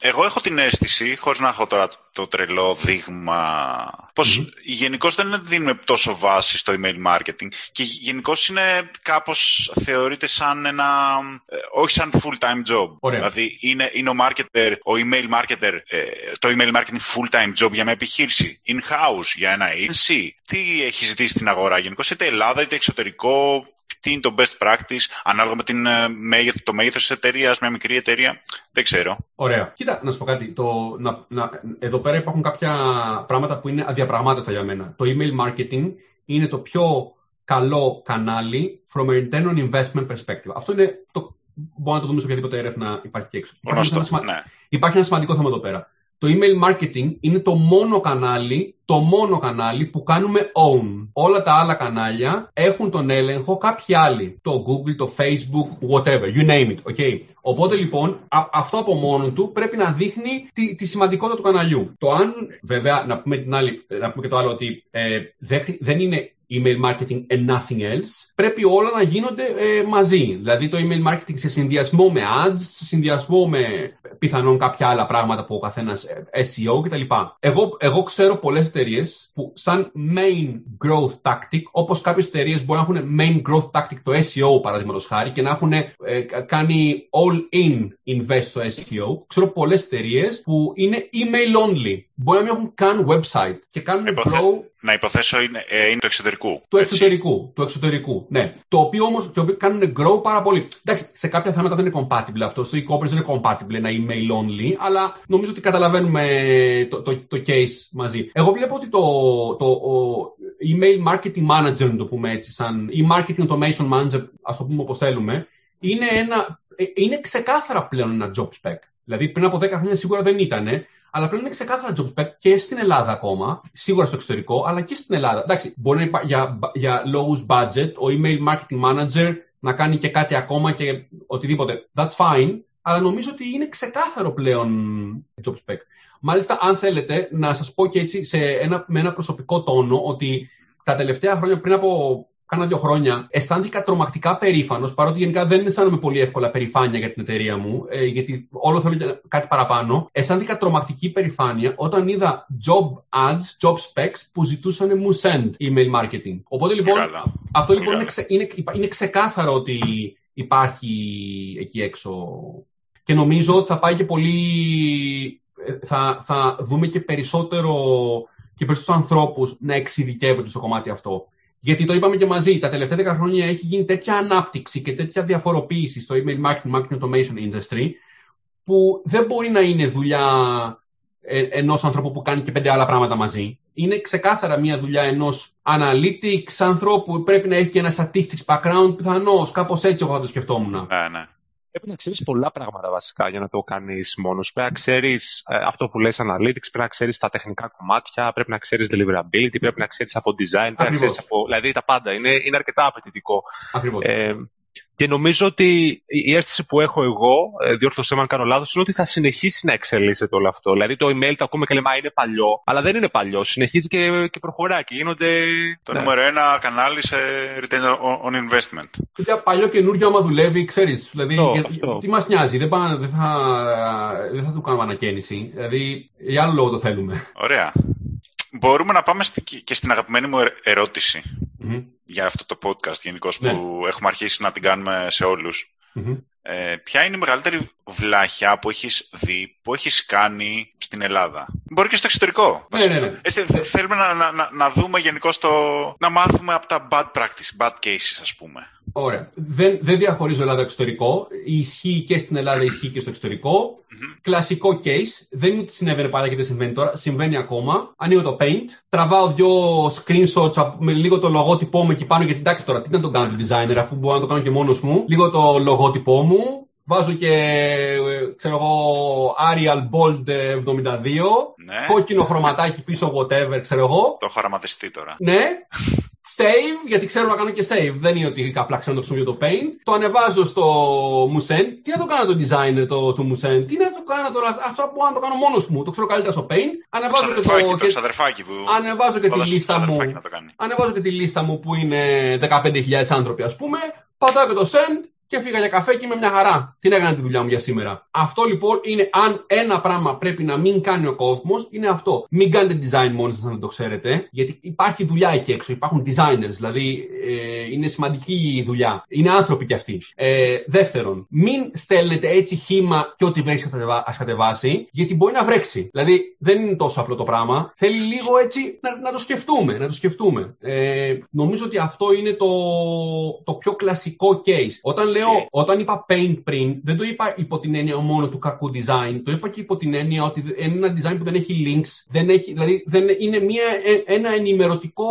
εγώ έχω την αίσθηση, χωρίς να έχω τώρα το τρελό δείγμα, πως mm-hmm. γενικώς δεν δίνουμε τόσο βάση στο email marketing και γενικώς είναι κάπως θεωρείται σαν ένα, ε, όχι σαν full-time job. Ωραία. Δηλαδή είναι, είναι ο marketer, ο email marketer, ε, το email marketing full-time job για μια επιχείρηση, in-house, για ένα agency; Τι έχεις ζητήσει στην αγορά γενικώς, είτε Ελλάδα είτε εξωτερικό, τι είναι το best practice, ανάλογα με την, ε, το μέγεθος της εταιρείας, μια μικρή εταιρεία. Δεν ξέρω. Ωραία. Κοίτα, να σου πω κάτι. Το, να, να, εδώ πέρα υπάρχουν κάποια πράγματα που είναι αδιαπραγμάτευτα για μένα. Το email marketing είναι το πιο καλό κανάλι from a return on investment perspective. Αυτό είναι το, Μπορούμε να το δούμε σε οποιαδήποτε έρευνα υπάρχει έξω. Υπάρχει ένα, ναι. υπάρχει ένα σημαντικό θέμα εδώ πέρα. Το email marketing είναι το μόνο κανάλι, το μόνο κανάλι που κάνουμε own. Όλα τα άλλα κανάλια έχουν τον έλεγχο κάποιοι άλλοι. Το Google, το Facebook, whatever, you name it, okay; Οπότε λοιπόν αυτό από μόνο του πρέπει να δείχνει τη, τη σημαντικότητα του καναλιού. Το αν, βέβαια, να πούμε, την άλλη, να πούμε και το άλλο ότι ε, δεν είναι email marketing and nothing else, πρέπει όλα να γίνονται ε, μαζί. Δηλαδή το email marketing σε συνδυασμό με ads, σε συνδυασμό με πιθανόν κάποια άλλα πράγματα που ο καθένας ε, SEO κτλ. Εγώ, εγώ ξέρω πολλές εταιρείες που σαν main growth tactic, όπως κάποιες εταιρείες μπορεί να έχουν main growth tactic το SEO παραδείγματος χάρη και να έχουν ε, κάνει all in invest στο SEO. Ξέρω πολλές εταιρείες που είναι email only. Μπορεί να μην έχουν καν website και κάνουν grow να υποθέσω είναι, ε, είναι το εξωτερικού. Του εξωτερικού, του εξωτερικού, ναι. Το οποίο όμως κάνουν grow πάρα πολύ. Εντάξει, σε κάποια θέματα δεν είναι compatible αυτό. Στο e-commerce δεν είναι compatible ένα email only, αλλά νομίζω ότι καταλαβαίνουμε το, το, το case μαζί. Εγώ βλέπω ότι το, το email marketing manager, να το πούμε έτσι, σαν ή marketing automation manager, ας το πούμε όπως θέλουμε, είναι, ένα, ε, είναι ξεκάθαρα πλέον ένα job spec. Δηλαδή πριν από 10 χρόνια σίγουρα δεν ήταν, αλλά πλέον είναι ξεκάθαρα job spec και στην Ελλάδα ακόμα, σίγουρα στο εξωτερικό, αλλά και στην Ελλάδα. Εντάξει, μπορεί να υπά... για, για λόγους budget ο email marketing manager να κάνει και κάτι ακόμα και οτιδήποτε. That's fine, αλλά νομίζω ότι είναι ξεκάθαρο πλέον job spec. Μάλιστα, αν θέλετε, να σας πω και έτσι σε ένα, με ένα προσωπικό τόνο ότι τα τελευταία χρόνια πριν από κάνα δύο χρόνια, αισθάνθηκα τρομακτικά περήφανος, παρότι γενικά δεν αισθάνομαι πολύ εύκολα περηφάνεια για την εταιρεία μου, ε, γιατί όλο θέλω κάτι παραπάνω. Αισθάνθηκα τρομακτική περηφάνεια όταν είδα job ads, job specs που ζητούσαν μου send email marketing. Οπότε λοιπόν, αυτό λοιπόν είναι, είναι, είναι ξεκάθαρο ότι υπάρχει εκεί έξω. Και νομίζω ότι θα πάει και πολύ. Ε, θα, θα δούμε και περισσότερο και περισσότερους ανθρώπους να εξειδικεύονται στο κομμάτι αυτό. Γιατί το είπαμε και μαζί, τα τελευταία 10 χρόνια έχει γίνει τέτοια ανάπτυξη και τέτοια διαφοροποίηση στο email marketing, marketing automation industry, που δεν μπορεί να είναι δουλειά ε, ενός ανθρώπου που κάνει και πέντε άλλα πράγματα μαζί. Είναι ξεκάθαρα μια δουλειά ενός analytics ανθρώπου που πρέπει να έχει και ένα statistics background, πιθανώς. Κάπως έτσι εγώ θα το σκεφτόμουν. Ναι, ναι πρέπει να ξέρεις πολλά πράγματα βασικά για να το κάνεις μόνος. Πρέπει να ξέρεις ε, αυτό που λες analytics, πρέπει να ξέρεις τα τεχνικά κομμάτια, πρέπει να ξέρεις deliverability, πρέπει να ξέρεις από design, πρέπει να ξέρεις από. Δηλαδή τα πάντα. Είναι, είναι αρκετά απαιτητικό. Ε, και νομίζω ότι η αίσθηση που έχω εγώ, ε, διόρθωσέ με αν κάνω λάθος, είναι ότι θα συνεχίσει να εξελίσσεται όλο αυτό. Δηλαδή το email το ακούμε και λέμε είναι παλιό, αλλά δεν είναι παλιό. Συνεχίζει και, και προχωράει και γίνονται. Το ναι. νούμερο ένα κανάλι σε return on investment. Γιατί παλιό καινούργιο, άμα δουλεύει, ξέρεις. Δηλαδή, τι μας νοιάζει, δεν, πάνε, δεν, θα, δεν θα του κάνουμε ανακαίνιση. Δηλαδή, για άλλο λόγο το θέλουμε. Ωραία. Μπορούμε να πάμε και στην αγαπημένη μου ερωτηση για αυτό το podcast γενικώς ναι. που έχουμε αρχίσει να την κάνουμε σε ολους Ε, ποια είναι η μεγαλύτερη βλάχια που έχεις δει, που έχεις κάνει στην Ελλάδα; Μπορεί και στο εξωτερικό. Ναι, ναι, ναι. Ε, θέλουμε να, να, να, δούμε γενικώς το... να μάθουμε από τα bad practice, bad cases ας πούμε. Ωραία. Δεν, δεν διαχωρίζω Ελλάδα-εξωτερικό. Ισχύει και στην Ελλάδα, ισχύει και στο εξωτερικό. Mm-hmm. Κλασικό case. Δεν είναι ότι συνέβαινε πάντα και δεν συμβαίνει τώρα. Συμβαίνει ακόμα. Ανοίγω το Paint. Τραβάω δύο screenshots με λίγο το λογότυπό μου εκεί πάνω. Γιατί εντάξει τώρα, τι να τον κάνω το designer, αφού μπορώ να το κάνω και μόνος μου. Λίγο το λογότυπό μου. Βάζω και, ξέρω εγώ, Arial Bold 72. Ναι. Κόκκινο χρωματάκι πίσω, whatever, ξέρω εγώ. Το έχω τώρα. Ναι. save, γιατί ξέρω να κάνω και save. Δεν είναι ότι απλά ξέρω να το χρησιμοποιώ το Paint. Το ανεβάζω στο Musen. Τι να το κάνω το designer το, του Musen; Τι να το κάνω τώρα; Αυτό που να το κάνω μόνος μου. Το ξέρω καλύτερα στο Paint. Ανεβάζω και το. το ξαδερφάκι που. Ανεβάζω και τη λίστα μου. Ανεβάζω και τη λίστα μου που είναι 15.000 άνθρωποι, ας πούμε. Πατάω και το send και φύγα για καφέ και είμαι μια χαρά. Τι έκανα τη δουλειά μου για σήμερα. Αυτό λοιπόν είναι αν ένα πράγμα πρέπει να μην κάνει ο κόσμος, είναι αυτό. Μην κάνετε design μόνοι σας να το ξέρετε, γιατί υπάρχει δουλειά εκεί έξω. Υπάρχουν designers, δηλαδή ε, είναι σημαντική η δουλειά. Είναι άνθρωποι κι αυτοί. Ε, δεύτερον, μην στέλνετε έτσι χήμα και ό,τι βρέχει ας κατεβάσει, γιατί μπορεί να βρέξει. Δηλαδή δεν είναι τόσο απλό το πράγμα. Θέλει λίγο έτσι να, να το σκεφτούμε. Να το σκεφτούμε. Ε, νομίζω ότι αυτό είναι το, το πιο κλασικό case. Όταν λέω, όταν είπα paint πριν, δεν το είπα υπό την έννοια μόνο του κακού design. Το είπα και υπό την έννοια ότι είναι ένα design που δεν έχει links. Δεν έχει, δηλαδή δεν είναι μια, ε, ένα ενημερωτικό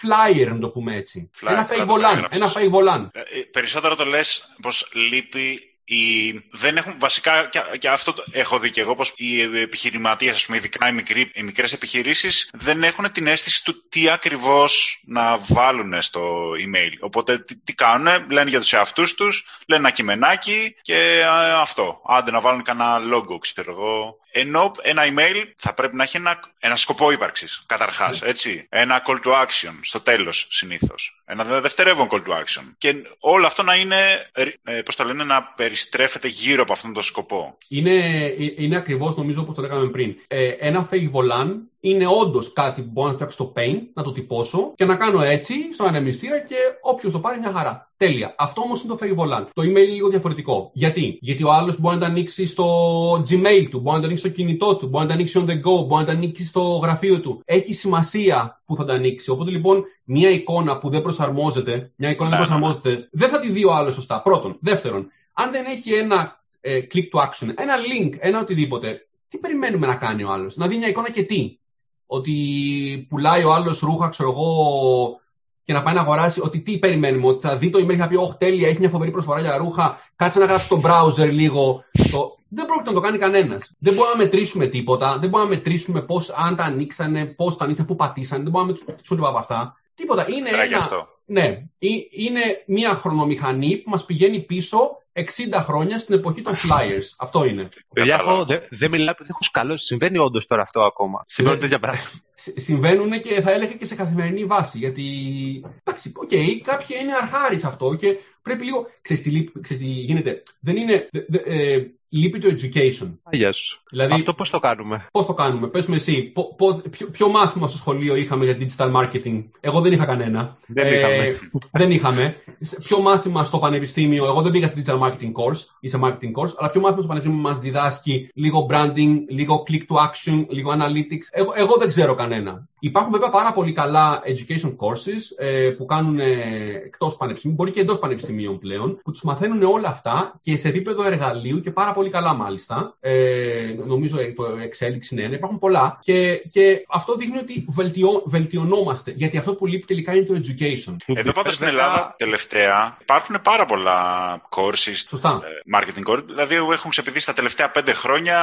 flyer, να το πούμε έτσι. Flyer, ένα fake volant. Ένα fake volant. Ε, ε, περισσότερο το λες πως λείπει οι, δεν έχουν βασικά, και, και αυτό έχω δει και εγώ, πως οι επιχειρηματίες, ας πούμε, ειδικά οι, μικροί, οι μικρές επιχειρήσεις, δεν έχουν την αίσθηση του τι ακριβώς να βάλουν στο email. Οπότε τι, τι κάνουν, λένε για τους εαυτούς τους, λένε ένα κειμενάκι και α, αυτό. Άντε να βάλουν κανένα logo, ξέρω εγώ. Ενώ ένα email θα πρέπει να έχει ένα, ένα σκοπό ύπαρξης, καταρχάς. Ναι. έτσι. Ένα call to action στο τέλος συνήθως. Ένα δευτερεύον call to action. Και όλο αυτό να είναι, ε, πώς το λένε, να περιστρέφεται γύρω από αυτόν τον σκοπό. Είναι, ε, είναι ακριβώς νομίζω όπως το λέγαμε πριν. Ε, ένα fake volant είναι όντως κάτι που μπορώ να φτιάξω στο Paint, να το τυπώσω και να κάνω έτσι στον ανεμιστήρα και όποιος το πάρει μια χαρά. Τέλεια. Αυτό όμως είναι το fake volant. Το email είναι λίγο διαφορετικό. Γιατί; Γιατί ο άλλος μπορεί να το ανοίξει στο Gmail του, μπορεί να το ανοίξει στο κινητό του, μπορεί να το ανοίξει on the go, μπορεί να το ανοίξει στο γραφείο του. Έχει σημασία που θα το ανοίξει. Οπότε λοιπόν, μια εικόνα που δεν προσαρμόζεται, μια εικόνα δεν προσαρμόζεται, δεν θα τη δει ο άλλος σωστά. Πρώτον. Δεύτερον, αν δεν έχει ένα ε, click to action, ένα link, ένα οτιδήποτε, τι περιμένουμε να κάνει ο άλλος, Να δει μια εικόνα και τι; Ότι πουλάει ο άλλος ρούχα, ξέρω εγώ, και να πάει να αγοράσει, ότι τι περιμένουμε, ότι θα δει το email και θα πει: Όχι, τέλεια, έχει μια φοβερή προσφορά για ρούχα, κάτσε να γράψει στο browser λίγο. Το... Δεν πρόκειται να το κάνει κανένας. Δεν μπορούμε να μετρήσουμε τίποτα, δεν μπορούμε να μετρήσουμε πώς, αν τα ανοίξανε, πώς τα ανοίξανε, πού πατήσανε, δεν μπορούμε να μετρήσουμε τίποτα από αυτά. Τίποτα. Είναι, ένα... αυτό. ναι, είναι μια χρονομηχανή που μας πηγαίνει πίσω 60 χρόνια στην εποχή των flyers. Αυτό είναι. Παιδιά, δεν δε μιλάω επειδή έχω σκαλώσει. Συμβαίνει όντως τώρα αυτό ακόμα. Συμβαίνουν τέτοια πράγματα. Συμβαίνουν και θα έλεγα και σε καθημερινή βάση. Γιατί. Εντάξει, OK, okay, κάποιοι είναι αρχάριοι σε αυτό και πρέπει λίγο. Ξέρεις τι, γίνεται. Δεν είναι. Δε, ε, λείπει το education. Α γεια σου. Δηλαδή, Αυτό πώς το κάνουμε; Πώς το κάνουμε; Πες μου εσύ. Πο, πο, ποιο, ποιο, μάθημα στο σχολείο είχαμε για digital marketing; Εγώ δεν είχα κανένα. Δεν ε, είχαμε. δεν είχαμε. Ποιο μάθημα στο πανεπιστήμιο; Εγώ δεν πήγα σε digital marketing course ή σε marketing course. Αλλά ποιο μάθημα στο πανεπιστήμιο μας διδάσκει λίγο branding, λίγο click to action, λίγο analytics; Εγώ, εγώ δεν ξέρω κανένα. Υπάρχουν βέβαια πάρα πολύ καλά education courses ε, που κάνουν ε, εκτός πανεπιστημίου, μπορεί και εντός πανεπιστημίων πλέον, που τους μαθαίνουν όλα αυτά και σε επίπεδο εργαλείου και πάρα πολύ καλά μάλιστα. Ε, νομίζω το εξέλιξη είναι ένα. Υπάρχουν πολλά. Και, και αυτό δείχνει ότι βελτιώ, βελτιωνόμαστε. Γιατί αυτό που λείπει τελικά είναι το education. Εδώ πάντως στην Ελλάδα τελευταία υπάρχουν πάρα πολλά courses. Σωστά. Marketing courses. Δηλαδή έχουν ξεπηδήσει τα τελευταία πέντε χρόνια.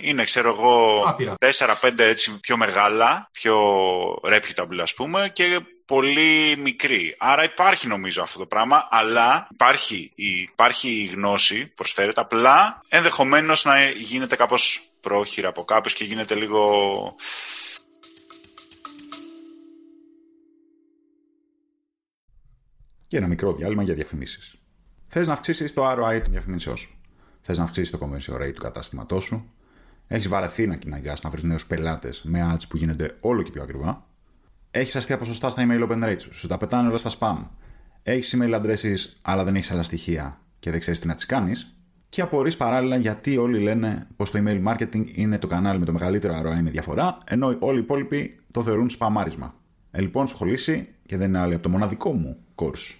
Είναι, ξέρω εγώ, τέσσερα-πέντε έτσι πιο μεγάλα, πιο reputable ας πούμε και πολύ μικρή. Άρα υπάρχει νομίζω αυτό το πράγμα, αλλά υπάρχει η, υπάρχει η γνώση που προσφέρεται, απλά ενδεχομένως να γίνεται κάπως πρόχειρα από κάποιος και γίνεται λίγο... Και ένα μικρό διάλειμμα για διαφημίσεις. Θες να αυξήσεις το ROI των διαφημίσεων σου; Θες να αυξήσεις το conversion rate του κατάστηματός σου; Έχεις βαρεθεί να κυνηγάς να βρεις νέους πελάτες με ads που γίνονται όλο και πιο ακριβά; Έχεις αστεία ποσοστά στα email open rates σου. Σου τα πετάνε όλα στα spam. Έχεις email addresses, αλλά δεν έχεις άλλα στοιχεία και δεν ξέρεις τι να τις κάνεις. Και απορρεί παράλληλα γιατί όλοι λένε πως το email marketing είναι το κανάλι με το μεγαλύτερο ROI με διαφορά, ενώ όλοι οι υπόλοιποι το θεωρούν σπαμάρισμα. Ε, λοιπόν, σχολήσει και δεν είναι άλλη από το μοναδικό μου course.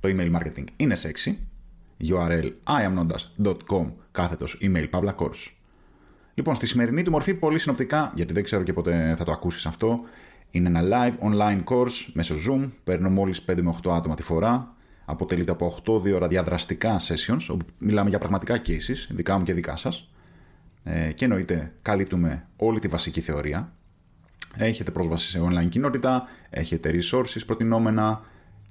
Το email marketing είναι sexy. URL iamnondas.com κάθετος email pavla course. Λοιπόν, στη σημερινή του μορφή, πολύ συνοπτικά, γιατί δεν ξέρω και πότε θα το ακούσεις αυτό, είναι ένα live online course μέσω Zoom. Παίρνω μόλις 5 με 8 άτομα τη φορά. Αποτελείται από 8 ώρα διαδραστικά sessions, όπου μιλάμε για πραγματικά cases, δικά μου και δικά σας. Ε, και εννοείται, καλύπτουμε όλη τη βασική θεωρία. Έχετε πρόσβαση σε online κοινότητα, έχετε resources προτινόμενα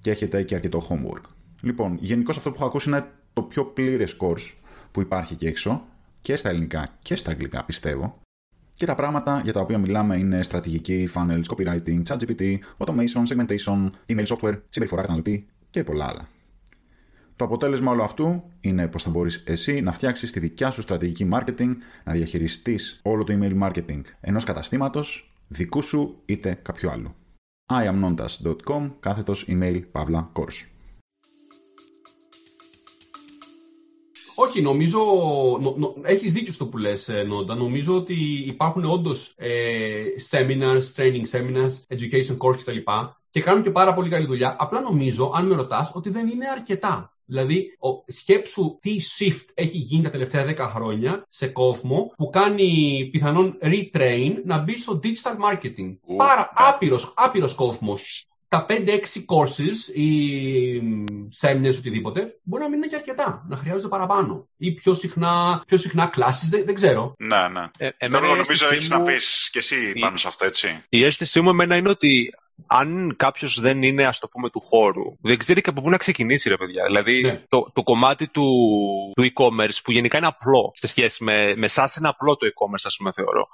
και έχετε και αρκετό homework. Λοιπόν, γενικώς αυτό που έχω ακούσει είναι το πιο πλήρες course που υπάρχει εκεί έξω και στα ελληνικά και στα αγγλικά πιστεύω. Και τα πράγματα για τα οποία μιλάμε είναι στρατηγική, funnels, copywriting, chat GPT, automation, segmentation, email software, συμπεριφορά καταναλωτή και πολλά άλλα. Το αποτέλεσμα όλου αυτού είναι πως θα μπορείς εσύ να φτιάξεις τη δικιά σου στρατηγική marketing, να διαχειριστείς όλο το email marketing ενός καταστήματος, δικού σου είτε κάποιου άλλου. iamnontas.com κάθετος email παύλα course. Όχι, νομίζω, νο, νο, έχεις δίκιο στο που λες, ε, Νόντα. Νομίζω ότι υπάρχουν όντως ε, seminars, training seminars, education courses κτλ. Και κάνουν και πάρα πολύ καλή δουλειά. Απλά νομίζω, αν με ρωτάς, ότι δεν είναι αρκετά. Δηλαδή, ο, σκέψου τι shift έχει γίνει τα τελευταία 10 χρόνια σε κόσμο που κάνει πιθανόν retrain να μπει στο digital marketing. Πάρα ναι. άπειρος, άπειρος κόσμος. Τα 5-6 courses ή seminars, οτιδήποτε, μπορεί να μην είναι και αρκετά, να χρειάζονται παραπάνω. Ή πιο συχνά, πιο συχνά classes, δεν, δεν ξέρω. Ναι, ναι. Ε, εμένα νομίζω έχεις να πεις και εσύ πάνω σε αυτό, έτσι. Η αίσθησή μου εμένα είναι ότι αν κάποιος δεν είναι, ας το πούμε, του χώρου, δεν ξέρει και από πού να ξεκινήσει, ρε παιδιά. Δηλαδή, ναι. το, το κομμάτι του, του e-commerce, που γενικά είναι απλό σε σχέση με, με εσάς, είναι απλό το e-commerce, ας πούμε, θεωρώ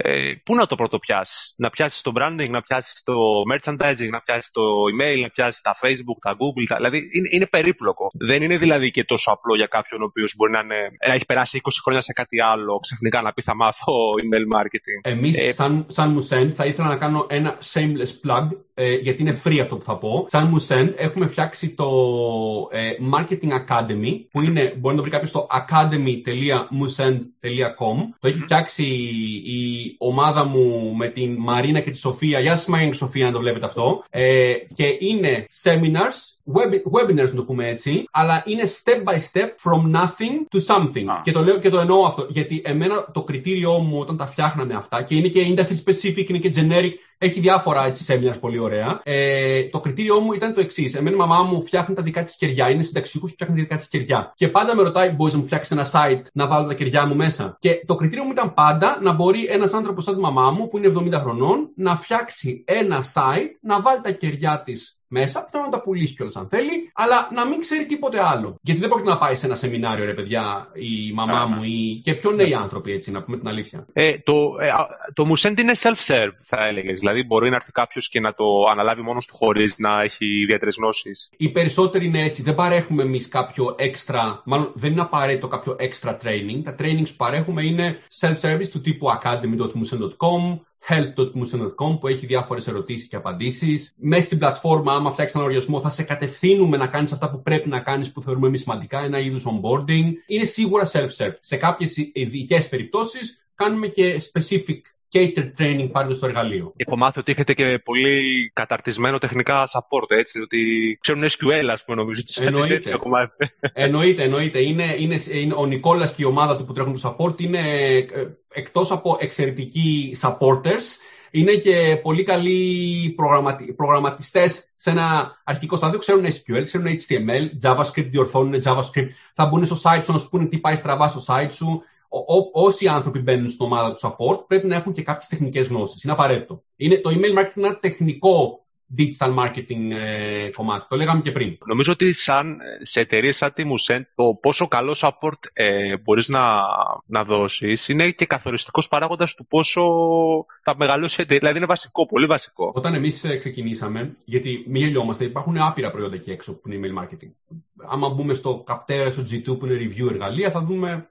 ε, πού να το πρώτο πιάσει. Να πιάσεις το branding, να πιάσεις το merchandising, να πιάσεις το email, να πιάσεις τα facebook, τα google. Τα... Δηλαδή είναι, είναι περίπλοκο. Δεν είναι δηλαδή και τόσο απλό για κάποιον ο οποίος μπορεί να, είναι, να έχει περάσει 20 χρόνια σε κάτι άλλο, ξαφνικά να πει θα μάθω email marketing. Εμείς, ε, σαν, σαν Μουσέντ, θα ήθελα να κάνω ένα shameless plug, ε, γιατί είναι free αυτό που θα πω. Σαν Μουσέντ, έχουμε φτιάξει το ε, Marketing Academy, που είναι, μπορεί να το βρει κάποιος στο academy.musend.com. Το έχει φτιάξει η ομάδα μου με την Μαρίνα και τη Σοφία. Γεια σας, Μαρίνα και Σοφία, αν το βλέπετε αυτό. Ε, και είναι seminars webinars, να το πούμε έτσι, αλλά είναι step by step from nothing to something. Και το λέω και το εννοώ αυτό, γιατί εμένα το κριτήριό μου όταν τα φτιάχναμε αυτά, και είναι και industry specific, είναι και generic, έχει διάφορα έτσι seminars πολύ ωραία. Ε, το κριτήριό μου ήταν το εξής. Εμένα η μαμά μου φτιάχνει τα δικά της κεριά, είναι συνταξιούχος και φτιάχνει τα δικά της κεριά. Και πάντα με ρωτάει, μπορείς να μου φτιάξεις ένα site να βάλω τα κεριά μου μέσα; Και το κριτήριο μου ήταν πάντα να μπορεί ένας άνθρωπος σαν τη μαμά μου, που είναι 70 χρονών, να φτιάξει ένα site, να βάλει τα κεριά της μέσα, που να τα πουλήσει κιόλας αν θέλει, αλλά να μην ξέρει τίποτε άλλο. Γιατί δεν πρόκειται να πάει σε ένα σεμινάριο, ρε παιδιά, η μαμά μου ή και πιο νέοι άνθρωποι, έτσι, να πούμε την αλήθεια. Ε, το, ε, το Μουσέντ είναι self-serve, θα έλεγες. Δηλαδή, μπορεί να έρθει κάποιος και να το αναλάβει μόνος του χωρίς να έχει ιδιαίτερες γνώσεις. Οι περισσότεροι είναι έτσι. Δεν παρέχουμε εμείς κάποιο έξτρα, μάλλον δεν είναι απαραίτητο κάποιο extra training. Τα trainings που παρέχουμε είναι self-service του τύπου academy.musen.com, help.musen.com που έχει διάφορες ερωτήσεις και απαντήσεις. Μέσα στην πλατφόρμα, άμα φτιάξεις ένα λογαριασμό, θα σε κατευθύνουμε να κάνεις αυτά που πρέπει να κάνεις που θεωρούμε εμείς σημαντικά, ένα είδους onboarding. Είναι σίγουρα self-serve. Σε κάποιες ειδικές περιπτώσεις κάνουμε και specific cater training πάρετε στο εργαλείο. Έχω μάθει ότι έχετε και πολύ καταρτισμένο τεχνικά support, έτσι, ότι ξέρουν SQL, ας πούμε, νομίζω. Εννοείται. εννοείται, εννοείται. Είναι, είναι, είναι, ο Νικόλας και η ομάδα του που τρέχουν το support είναι ε, εκτός από εξαιρετικοί supporters, είναι και πολύ καλοί προγραμματι... προγραμματιστές σε ένα αρχικό στάδιο. Ξέρουν SQL, ξέρουν HTML, JavaScript, διορθώνουν JavaScript. Θα μπουν στο site σου να σου πούνε τι πάει στραβά στο site σου όσοι άνθρωποι μπαίνουν στην ομάδα του support πρέπει να έχουν και κάποιες τεχνικές γνώσεις. Είναι απαραίτητο. Είναι, το email marketing είναι ένα τεχνικό digital marketing ε, κομμάτι. Το λέγαμε και πριν. Νομίζω ότι σαν, σε εταιρείες σαν τη Musent το πόσο καλό support ε, μπορείς να, να δώσεις είναι και καθοριστικός παράγοντας του πόσο θα μεγαλώσει η εταιρεία. Δηλαδή είναι βασικό, πολύ βασικό. Όταν εμείς ε, ξεκινήσαμε, γιατί μην γελιόμαστε, υπάρχουν άπειρα προϊόντα εκεί έξω που είναι email marketing. Άμα μπούμε στο Captera, στο G2 που είναι review εργαλεία, θα δούμε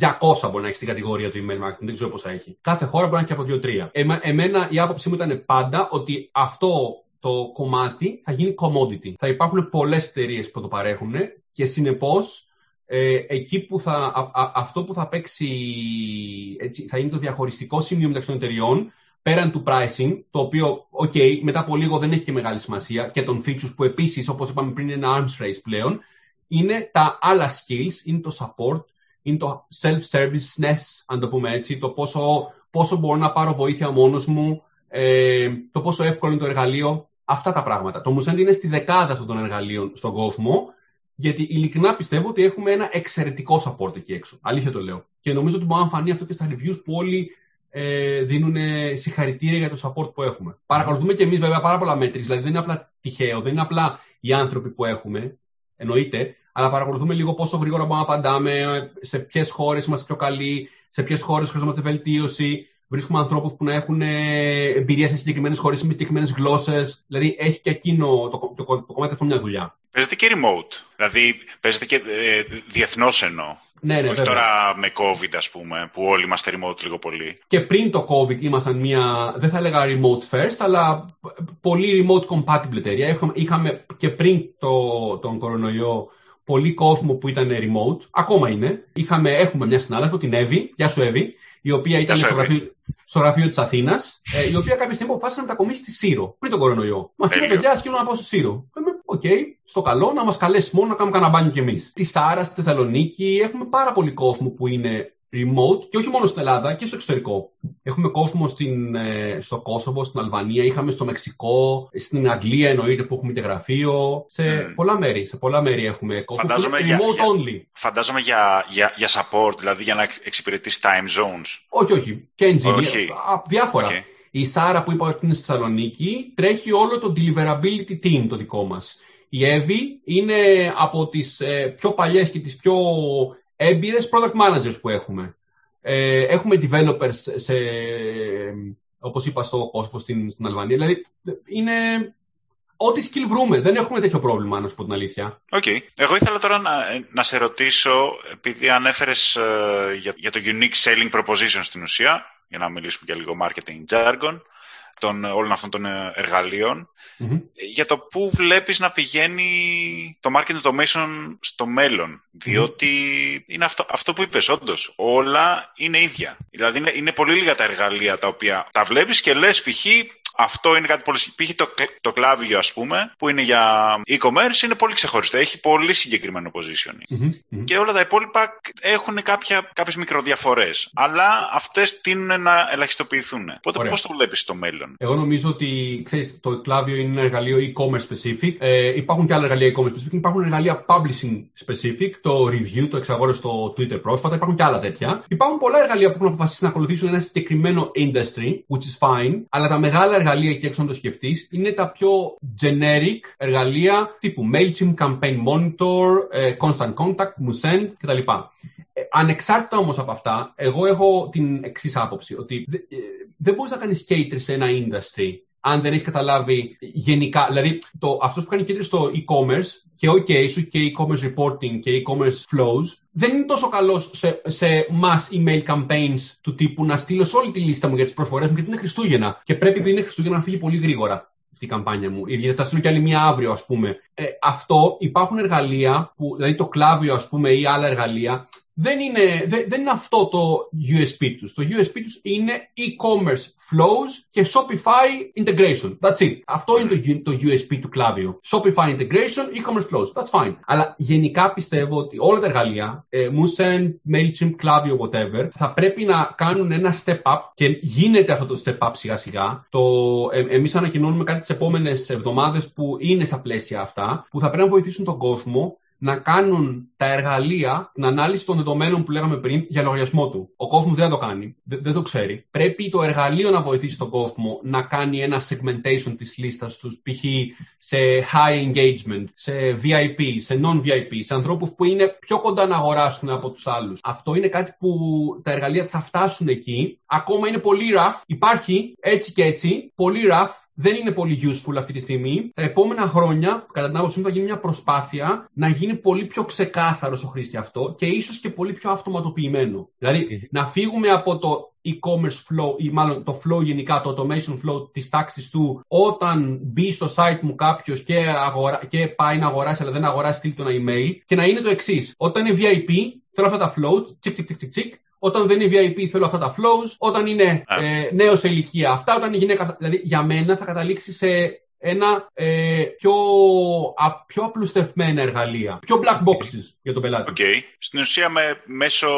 200 μπορεί να έχει στην κατηγορία του email marketing, δεν ξέρω πόσα έχει. Κάθε χώρα μπορεί να έχει από 2-3. εμένα η άποψή μου ήταν πάντα ότι αυτό το κομμάτι θα γίνει commodity. Θα υπάρχουν πολλές εταιρείες που το παρέχουν και συνεπώς ε, εκεί που θα, αυτό που θα παίξει, έτσι, θα είναι το διαχωριστικό σημείο μεταξύ των εταιριών, πέραν του pricing, το οποίο, ok, μετά από λίγο δεν έχει και μεγάλη σημασία, και των features που επίσης, όπως είπαμε πριν, είναι ένα arms race πλέον, είναι τα άλλα skills, είναι το support, είναι το self-serviceness, αν το πούμε έτσι, το πόσο, πόσο μπορώ να πάρω βοήθεια μόνος μου, ε, το πόσο εύκολο είναι το εργαλείο, αυτά τα πράγματα. Το Musend είναι στη δεκάδα αυτών των εργαλείων στον κόσμο, γιατί ειλικρινά πιστεύω ότι έχουμε ένα εξαιρετικό support εκεί έξω. Αλήθεια το λέω. Και νομίζω ότι μπορεί να φανεί αυτό και στα reviews που όλοι ε, δίνουν συγχαρητήρια για το support που έχουμε. Παρακολουθούμε και εμείς βέβαια πάρα πολλά μέτρη, δηλαδή δεν είναι απλά τυχαίο, δεν είναι απλά οι άνθρωποι που έχουμε, εννοείται, αλλά παρακολουθούμε λίγο πόσο γρήγορα μπορούμε να απαντάμε, σε ποιες χώρες είμαστε πιο καλοί, σε ποιες χώρες χρειαζόμαστε βελτίωση. Βρίσκουμε ανθρώπους που να έχουν εμπειρία σε συγκεκριμένες χώρες με συγκεκριμένε γλώσσες. Δηλαδή έχει και εκείνο το, το, το, το κομμάτι αυτό μια δουλειά. Παίζεται και remote. Δηλαδή παίζεται και ε, διεθνώς εννοώ. Ναι, ναι, Όχι βέβαια. τώρα με COVID, ας πούμε, που όλοι είμαστε remote λίγο πολύ. Και πριν το COVID ήμασταν μια, δεν θα έλεγα remote first, αλλά πολύ remote compatible εταιρεία. Είχαμε, είχαμε και πριν το, τον κορονοϊό πολύ κόσμο που ήταν remote, ακόμα είναι. Είχαμε, έχουμε μια συνάδελφο, την Εύη, γεια σου Εύη, η οποία ήταν σου, στο Εύη. γραφείο, στο γραφείο της Αθήνας, ε, η οποία κάποια στιγμή αποφάσισε να μετακομίσει στη Σύρο, πριν τον κορονοϊό. Μας είπε, Τέλειο. παιδιά, σκύλω να πάω στη Σύρο. Λέμε, οκ, στο καλό, να μας καλέσεις μόνο να κάνουμε κανένα μπάνιο κι εμείς. Τη Sarah, στη Θεσσαλονίκη, έχουμε πάρα πολύ κόσμο που είναι remote και όχι μόνο στην Ελλάδα και στο εξωτερικό. Έχουμε κόσμο στην, ε, στο Κόσοβο, στην Αλβανία, είχαμε στο Μεξικό, στην Αγγλία εννοείται που έχουμε και γραφείο. Σε Μμμ. πολλά μέρη, σε πολλά μέρη έχουμε κόσμο που Φαντάζομαι είναι για- remote για- only. Φαντάζομαι για, για, για support, δηλαδή για να εξυπηρετείς time zones. Όχι, όχι. Και engineer. Όχι. Α, διάφορα. Οκ. Η Sarah που είπα ότι είναι στη Θεσσαλονίκη τρέχει όλο το deliverability team το δικό μας. Η Εύη είναι από τις ε, πιο παλιές και τις πιο έμπειρες product managers που έχουμε. Ε, έχουμε developers σε, όπως είπα στο κόσμο στην, στην Αλβανία. Δηλαδή είναι ό,τι skill βρούμε. Δεν έχουμε τέτοιο πρόβλημα, να σου πω την αλήθεια. Οκ. Εγώ ήθελα τώρα να, να σε ρωτήσω, επειδή ανέφερες ε, για, για το unique selling proposition στην ουσία, για να μιλήσουμε για λίγο marketing jargon, των, όλων αυτών των ε, εργαλείων, Μμμ. ε, για το πού βλέπεις να πηγαίνει το marketing automation στο μέλλον. Διότι είναι αυτό, αυτό που είπες, όντως, όλα είναι ίδια. Δηλαδή είναι, είναι πολύ λίγα τα εργαλεία τα οποία τα βλέπεις και λες π.χ. Αυτό είναι κάτι πολύ. Π.χ. Το, κλ- το κλάβιο, ας πούμε, που είναι για e-commerce, είναι πολύ ξεχωριστό. Έχει πολύ συγκεκριμένο positioning. Μμμ, μμμ. Και όλα τα υπόλοιπα έχουν κάποια, κάποιες μικροδιαφορές. Αλλά αυτές τείνουν να ελαχιστοποιηθούν. Οπότε Ωραία. πώς το βλέπεις στο μέλλον; Εγώ νομίζω ότι ξέρεις, το κλάβιο είναι ένα εργαλείο e-commerce specific. Ε, υπάρχουν και άλλα εργαλεία e-commerce specific. Υπάρχουν εργαλεία publishing specific. Το review, το εξαγόρασε στο Twitter πρόσφατα. Υπάρχουν και άλλα τέτοια. Υπάρχουν πολλά εργαλεία που έχουν αποφασίσει να ακολουθήσουν ένα συγκεκριμένο industry, which is fine. Αλλά τα μεγάλα εργαλεία εκεί έξω, να το σκεφτείς, είναι τα πιο generic εργαλεία τύπου Mailchimp, Campaign Monitor, ε, Constant Contact, Musend κτλ. Ε, ανεξάρτητα όμως από αυτά, εγώ έχω την εξής άποψη, ότι δε- ε, δεν μπορείς να κάνεις cater σε ένα industry αν δεν έχεις καταλάβει γενικά, δηλαδή το, αυτός που κάνει cater στο e-commerce και ok, σου και e-commerce reporting και e-commerce flows, δεν είναι τόσο καλός σε, σε mass email campaigns του τύπου να στείλω σε όλη τη λίστα μου για τις προσφορές μου γιατί είναι Χριστούγεννα και πρέπει επειδή είναι Χριστούγεννα να φύγει πολύ γρήγορα αυτή η καμπάνια μου. Γιατί θα στείλω κι άλλη μία αύριο, ας πούμε. Ε, αυτό υπάρχουν εργαλεία, που, δηλαδή το κλάβιο, ας πούμε, ή άλλα εργαλεία, δεν είναι, δεν, δεν είναι αυτό το USP τους. Το USP τους είναι e-commerce flows και Shopify integration. That's it. Αυτό είναι το, το USP του κλάβιου. Shopify integration, e-commerce flows. That's fine. Αλλά γενικά πιστεύω ότι όλα τα εργαλεία, ε, Moosend, MailChimp, Klaviyo, whatever, θα πρέπει να κάνουν ένα step up και γίνεται αυτό το step up σιγά σιγά. Το, ε, εμείς ανακοινώνουμε κάτι τις επόμενες εβδομάδες που είναι στα πλαίσια αυτά, που θα πρέπει να βοηθήσουν τον κόσμο να κάνουν τα εργαλεία, την ανάλυση των δεδομένων που λέγαμε πριν για λογαριασμό του. Ο κόσμος δεν θα το κάνει, δεν, δεν το ξέρει. Πρέπει το εργαλείο να βοηθήσει τον κόσμο να κάνει ένα segmentation της λίστας τους, π.χ. σε high engagement, σε VIP, σε non-VIP, σε ανθρώπους που είναι πιο κοντά να αγοράσουν από τους άλλους. Αυτό είναι κάτι που τα εργαλεία θα φτάσουν εκεί. Ακόμα είναι πολύ rough, υπάρχει έτσι και έτσι, πολύ rough, δεν είναι πολύ useful αυτή τη στιγμή. Τα επόμενα χρόνια, κατά την άποψή μου, θα γίνει μια προσπάθεια να γίνει πολύ πιο ξεκάθαρος στο χρήστη αυτό και ίσως και πολύ πιο αυτοματοποιημένο. Δηλαδή, να φύγουμε από το e-commerce flow ή μάλλον το flow γενικά, το automation flow της τάξης του όταν μπει στο site μου κάποιος και, αγορα... και πάει να αγοράσει αλλά δεν αγοράσει στείλει το ένα email και να είναι το εξής. Όταν είναι VIP θέλω αυτά τα flows, τσικ τσικ τσικ τσικ, όταν δεν είναι VIP θέλω αυτά τα flows, όταν είναι ε, νέος σε ηλικία αυτά, όταν είναι γυναίκα. Δηλαδή για μένα θα καταλήξει σε ένα ε, πιο, α, πιο απλουστευμένα εργαλεία. Πιο black boxes για τον πελάτη. Okay. Στην ουσία με, μέσω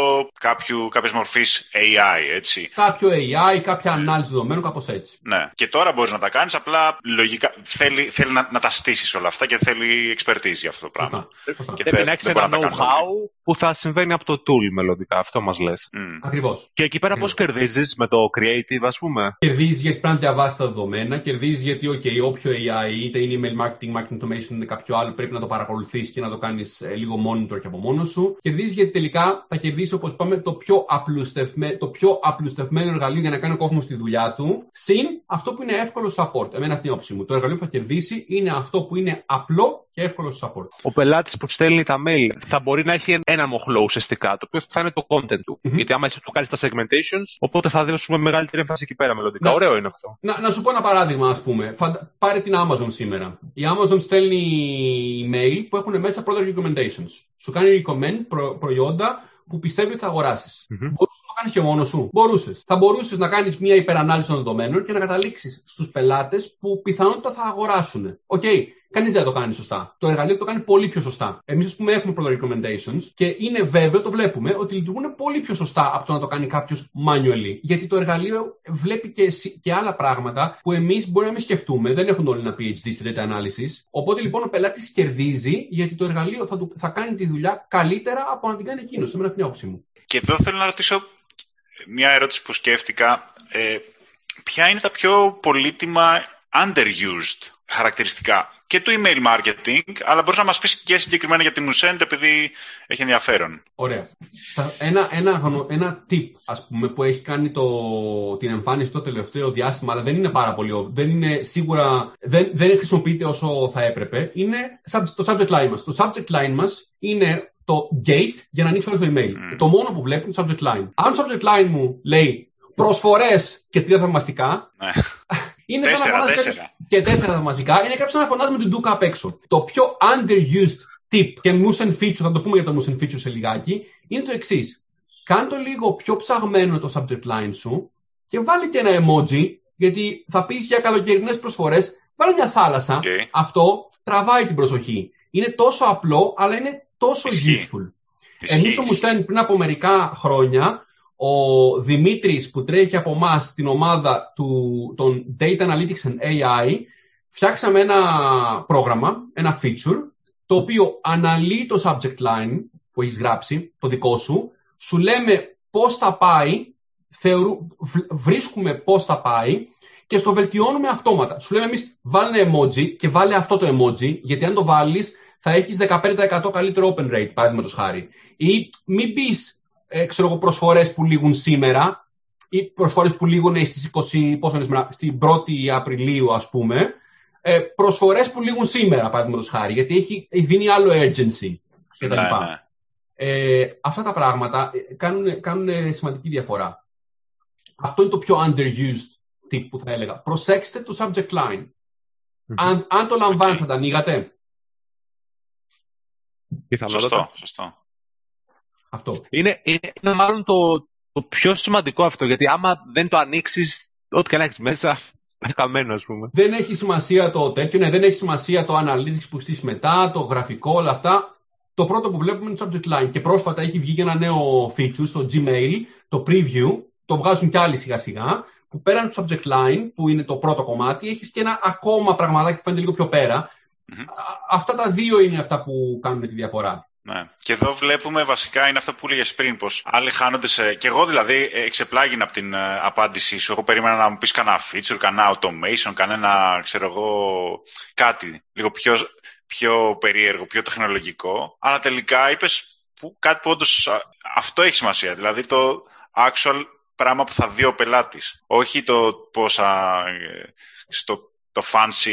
κάποιου, κάποιες μορφής AI, έτσι. Κάποιο AI, κάποια ανάλυση δεδομένων, κάπως έτσι. Ναι. Και τώρα μπορείς να τα κάνεις, απλά λογικά θέλει, θέλει να, να τα στήσεις όλα αυτά και θέλει expertise για αυτό το πράγμα. Σωστά. Και Πρέπει να έχεις ένα know-how που θα συμβαίνει από το tool μελλοντικά. Αυτό μας λες. Mm. Ακριβώς. Και εκεί πέρα πώς κερδίζεις με το creative, ας πούμε; Κερδίζεις γιατί πρέπει να διαβάσεις τα δεδομένα, κερδίζεις γιατί, ok, όποιος AI, είτε είναι email marketing, marketing automation, είτε κάποιο άλλο, πρέπει να το παρακολουθείς και να το κάνεις ε, λίγο monitor και από μόνος σου. Κερδίζεις γιατί τελικά θα κερδίσει, όπως είπαμε, το πιο, απλουστευμένο, το πιο απλουστευμένο εργαλείο για να κάνει ο κόσμος τη δουλειά του, συν αυτό που είναι εύκολο support. Εμένα αυτή είναι η όψη μου. Το εργαλείο που θα κερδίσει είναι αυτό που είναι απλό και εύκολο support. Ο πελάτης που στέλνει τα mail θα μπορεί να έχει ένα μοχλό ουσιαστικά, το οποίο θα είναι το content του. Mm-hmm. Γιατί άμα εσύ του κάνεις τα segmentations, οπότε θα δώσουμε μεγαλύτερη έμφαση εκεί πέρα μελλοντικά. Να, Ωραίο είναι αυτό. Να, να σου πω ένα παράδειγμα, ας πούμε. Φαντα... Πάρε την Amazon σήμερα. Η Amazon στέλνει email που έχουν μέσα product recommendations. Σου κάνει recommend προ... προϊόντα που πιστεύει ότι θα αγοράσεις. Mm-hmm. Μπορούσες να το κάνεις και μόνος σου. Μπορούσες. Θα μπορούσες να κάνεις μια υπερανάλυση των δεδομένων και να καταλήξεις στους πελάτες που πιθανότητα θα αγοράσουν. OK, okay. Κανείς δεν το κάνει σωστά. Το εργαλείο το κάνει πολύ πιο σωστά. Εμείς, ας πούμε, έχουμε product recommendations και είναι βέβαιο, το βλέπουμε, ότι λειτουργούν πολύ πιο σωστά από το να το κάνει κάποιος manually. Γιατί το εργαλείο βλέπει και, και άλλα πράγματα που εμείς μπορεί να μην σκεφτούμε. Δεν έχουν όλοι ένα PhD σε data analysis. Οπότε λοιπόν ο πελάτης κερδίζει γιατί το εργαλείο θα, του, θα κάνει τη δουλειά καλύτερα από να την κάνει εκείνος. Σήμερα την άποψή μου. Και εδώ θέλω να ρωτήσω μια ερώτηση που σκέφτηκα. Ε, ποια είναι τα πιο πολύτιμα underused χαρακτηριστικά και του email marketing, αλλά μπορείς να μας πεις και συγκεκριμένα για την Musend επειδή έχει ενδιαφέρον. Ωραία. Ένα, ένα, ένα tip, ας πούμε, που έχει κάνει το, την εμφάνιση το τελευταίο διάστημα, αλλά δεν είναι πάρα πολύ, δεν είναι σίγουρα, δεν, δεν χρησιμοποιείται όσο θα έπρεπε, είναι το subject line μας. Το subject line μας είναι το gate για να ανοίξει όλο το email. Mm. Το μόνο που βλέπουν είναι το subject line. Αν το subject line μου λέει προσφορές και τρία θαυμαστικά, ναι. Είναι τέσσερα, σαν να τέσσερα. Και τέσσερα μαζικά. Είναι κάποιος σαν να φωνάζει με την ντούκα απ' έξω. Το πιο underused tip και motion feature, θα το πούμε για το motion feature σε λιγάκι, είναι το εξής. Κάνε το λίγο πιο ψαγμένο το subject line σου και βάλει και ένα emoji, γιατί θα πεις για καλοκαιρινές προσφορές, βάλει μια θάλασσα. Αυτό τραβάει την προσοχή. Είναι τόσο απλό, αλλά είναι τόσο useful. Εμείς στο Mustang πριν από μερικά χρόνια ο Δημήτρης που τρέχει από εμάς στην ομάδα του, των Data Analytics and AI φτιάξαμε ένα πρόγραμμα, ένα feature το οποίο αναλύει το subject line που έχεις γράψει, το δικό σου, σου λέμε πώς θα πάει, θεωρού, βρίσκουμε πώς θα πάει και στο βελτιώνουμε αυτόματα. Σου λέμε εμείς βάλε ένα emoji και βάλε αυτό το emoji, γιατί αν το βάλεις θα έχεις 15% καλύτερο open rate, παραδείγματος χάρη. Ή μην πεις ε, ξέρω εγώ, προσφορές που λήγουν σήμερα ή προσφορές που λήγουν στις 20, πόσο είναι, στην 1η Απριλίου ας πούμε, ε, προσφορές που λήγουν σήμερα, παραδείγματος χάρη, γιατί έχει, δίνει άλλο urgency κτλ. Ναι, ναι. Ε, αυτά τα πράγματα ε, κάνουν, κάνουν σημαντική διαφορά. Αυτό είναι το πιο underused tip που θα έλεγα. Προσέξτε το subject line. Αν, αν το λαμβάνετε, okay. θα τα ανοίγατε. Σωστό, σωστό. Αυτό. Είναι, είναι, είναι μάλλον το, το πιο σημαντικό αυτό, γιατί άμα δεν το ανοίξεις, ό,τι και να έχεις μέσα, είναι χαμένο, ας πούμε. Δεν έχει σημασία το τέτοιο, ναι, δεν έχει σημασία το analytics που στήσει μετά, το γραφικό, όλα αυτά. Το πρώτο που βλέπουμε είναι το subject line. Και πρόσφατα έχει βγει ένα νέο feature στο Gmail, το preview, το βγάζουν κι άλλοι σιγά σιγά, που πέραν του subject line, που είναι το πρώτο κομμάτι, έχεις και ένα ακόμα πραγματάκι που φαίνεται λίγο πιο πέρα. Mm-hmm. Αυτά τα δύο είναι αυτά που κάνουν τη διαφορά. Ναι. Και εδώ βλέπουμε βασικά είναι αυτό που έλεγες πριν, πως άλλοι χάνονται σε. Και εγώ δηλαδή ε, εξεπλάγινα από την ε, απάντησή σου. Εγώ περίμενα να μου πεις κανένα feature, κανένα automation, κανένα ξέρω εγώ κάτι λίγο πιο, πιο περίεργο, πιο τεχνολογικό. Αλλά τελικά είπες κάτι που όντως αυτό έχει σημασία. Δηλαδή το actual πράγμα που θα δει ο πελάτης. Όχι το πόσα ε, στο το fancy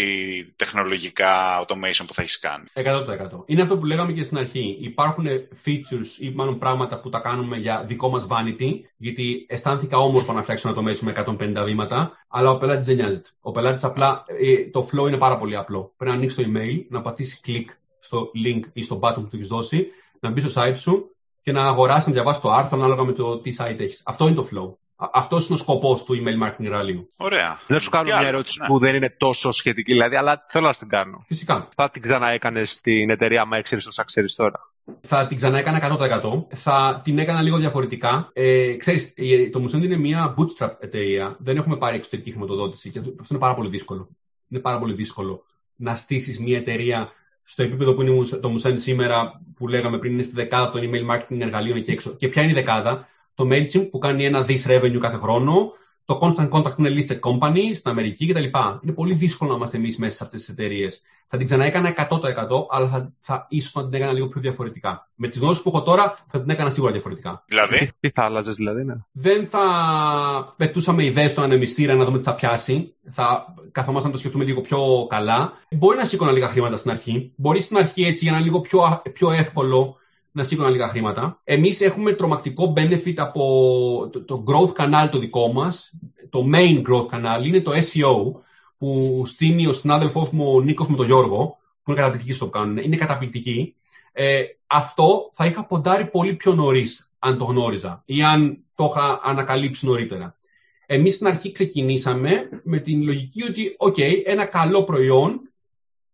τεχνολογικά automation που θα έχεις κάνει. 100%. Είναι αυτό που λέγαμε και στην αρχή. Υπάρχουν features ή μάλλον πράγματα που τα κάνουμε για δικό μας vanity, γιατί αισθάνθηκα όμορφο να φτιάξω ένα automation με 150 βήματα, αλλά ο πελάτης δεν νοιάζεται. Ο πελάτης απλά, ε, το flow είναι πάρα πολύ απλό. Πρέπει να ανοίξει το email, να πατήσει κλικ στο link ή στο button που του έχεις δώσει, να μπει στο site σου και να αγοράσεις, να διαβάσεις το άρθρο ανάλογα με το τι site έχεις. Αυτό είναι το flow. Αυτός είναι ο σκοπός του email marketing εργαλείου. Ωραία. Δεν σου κάνω μια ερώτηση ναι. που δεν είναι τόσο σχετική, δηλαδή, αλλά θέλω να την κάνω. Φυσικά. Θα την ξαναέκανε στην εταιρεία, άμα έξερε όσα ξέρεις τώρα. Θα την ξαναέκανα 100%. Θα την έκανα λίγο διαφορετικά. Ε, ξέρεις, το Musend είναι μια bootstrap εταιρεία. Δεν έχουμε πάρει εξωτερική χρηματοδότηση και αυτό είναι πάρα πολύ δύσκολο. Είναι πάρα πολύ δύσκολο να στήσεις μια εταιρεία στο επίπεδο που είναι το Musend σήμερα, που λέγαμε πριν, είναι στη δεκάδα των email marketing εργαλείων εκεί έξω. Και ποια είναι η δεκάδα, το MailChimp που κάνει ένα δις revenue κάθε χρόνο, το Constant Contact είναι listed company στην Αμερική κτλ. Είναι πολύ δύσκολο να είμαστε εμείς μέσα σε αυτές τις εταιρείες. Θα την ξαναέκανα 100%, αλλά θα, θα ίσως να την έκανα λίγο πιο διαφορετικά. Με τη γνώση που έχω τώρα, θα την έκανα σίγουρα διαφορετικά. Δηλαδή; Τι θα άλλαζες, δηλαδή, ναι. Δεν θα πετούσαμε ιδέες στον ανεμιστήρα να δούμε τι θα πιάσει. Θα καθόμασταν να το σκεφτούμε λίγο πιο καλά. Μπορεί να σήκωνα λίγα χρήματα στην αρχή. Μπορεί στην αρχή έτσι για να είναι λίγο πιο, πιο εύκολο να σήκωναν λίγα χρήματα. Εμείς έχουμε τρομακτικό benefit από το, το growth canal το δικό μας. Το main growth canal είναι το SEO που στείνει ο συνάδελφός μου ο Νίκος με τον Γιώργο, που είναι καταπληκτικοί στο κάνουν. Είναι καταπληκτικοί. Ε, αυτό θα είχα ποντάρει πολύ πιο νωρίς, αν το γνώριζα ή αν το είχα ανακαλύψει νωρίτερα. Εμείς στην αρχή ξεκινήσαμε με την λογική ότι, OK, ένα καλό προϊόν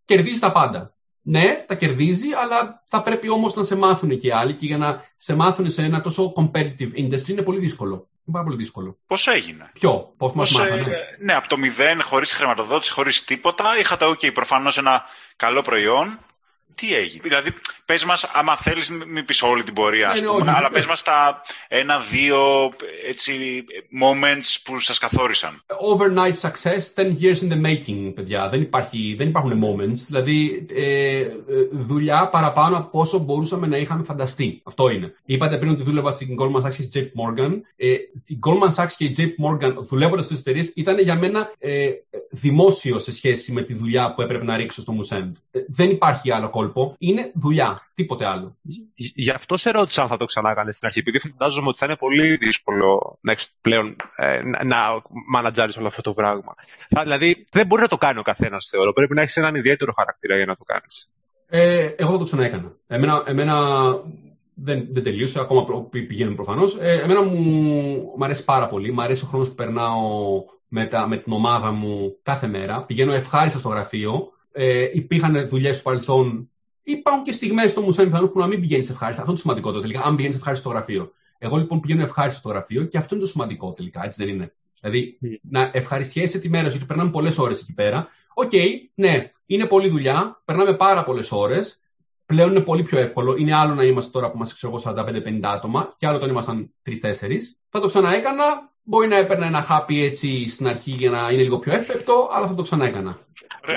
κερδίζει τα πάντα ναι, τα κερδίζει, αλλά θα πρέπει όμως να σε μάθουν και οι άλλοι και για να σε μάθουν σε ένα τόσο competitive industry είναι πολύ δύσκολο. Είναι πάρα πολύ δύσκολο. Πώς έγινε; Ποιο, πώς μας μάθανε. Ε, ναι, από το μηδέν, χωρίς χρηματοδότηση, χωρίς τίποτα. Είχατε, OK, προφανώς ένα καλό προϊόν τι έγινε; Δηλαδή, πες μας, άμα θέλεις, μην πεις όλη την πορεία, ας ναι, ναι, πούμε, αλλά πες μας τα ένα-δύο moments που σας καθόρισαν. Overnight success, 10 years in the making, παιδιά. Δεν, υπάρχει, δεν υπάρχουν moments. Δηλαδή, ε, ε, δουλειά παραπάνω από όσο μπορούσαμε να είχαμε φανταστεί. Αυτό είναι. Είπατε πριν ότι δούλευα στην Goldman Sachs και JP Morgan. Ε, η Goldman Sachs και η JP Morgan, δουλεύοντας στις εταιρείες, ήταν για μένα ε, δημόσιο σε σχέση με τη δουλειά που έπρεπε να ρίξω στο Musend. Ε, δεν υπάρχει άλλο κόλπο. Είναι δουλειά. Τίποτε άλλο. Γι' αυτό σε ρώτησα αν θα το ξανά έκανε στην αρχή. Επειδή φαντάζομαι ότι θα είναι πολύ δύσκολο πλέον ε, να μανατζάρεις όλο αυτό το πράγμα. Δηλαδή, δεν μπορεί να το κάνει ο καθένας, θεωρώ. Πρέπει να έχεις έναν ιδιαίτερο χαρακτήρα για να το κάνεις. Ε, εγώ το ξαναέκανα. Εμένα, εμένα δεν, δεν τελείωσε, ακόμα πηγαίνουμε προφανώς. Ε, εμένα μου, μου αρέσει πάρα πολύ. Μου αρέσει ο χρόνος που περνάω με, τα, με την ομάδα μου κάθε μέρα. Πηγαίνω ευχάριστα στο γραφείο ε, υπήρχαν δουλειές στο παρελθόν. Υπάρχουν και στιγμές στο μουσείο που να μην πηγαίνεις ευχάριστα. Αυτό είναι το σημαντικό τελικά. Αν πηγαίνεις ευχάριστο στο γραφείο. Εγώ λοιπόν πηγαίνω ευχάριστα στο γραφείο και αυτό είναι το σημαντικό τελικά. Έτσι δεν είναι; Δηλαδή mm. να ευχαριστιέσαι τη μέρα σου γιατί περνάμε πολλές ώρες εκεί πέρα. OK, okay, ναι, είναι πολλή δουλειά. Περνάμε πάρα πολλές ώρες. Πλέον είναι πολύ πιο εύκολο. Είναι άλλο να είμαστε τώρα που είμαστε ξέρω 45-50 άτομα και άλλο όταν ήμασταν 3-4. Θα το ξαναέκανα. Μπορεί να έπαιρνα ένα χάπι έτσι στην αρχή για να είναι λίγο πιο εύπεπτο, αλλά θα το ξαναέκανα.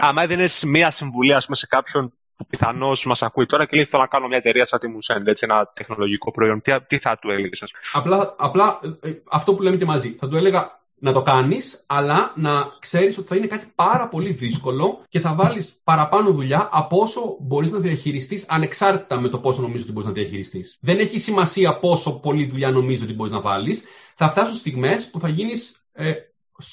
Άμα έδινες μία συμβουλή πούμε, σε κάποιον που πιθανώς μας ακούει τώρα και λέει: Θέλω να κάνω μια εταιρεία σαν τη Moosend, έτσι, ένα τεχνολογικό προϊόν, τι, τι θα του έλεγες, Απλά, απλά ε, ε, αυτό που λέμε και μαζί. Θα του έλεγα να το κάνεις, αλλά να ξέρεις ότι θα είναι κάτι πάρα πολύ δύσκολο και θα βάλεις παραπάνω δουλειά από όσο μπορείς να διαχειριστείς, ανεξάρτητα με το πόσο νομίζω ότι μπορείς να διαχειριστείς. Δεν έχει σημασία πόσο πολλή δουλειά νομίζω ότι μπορείς να βάλεις. Θα φτάσουν στιγμές που θα γίνεις ε,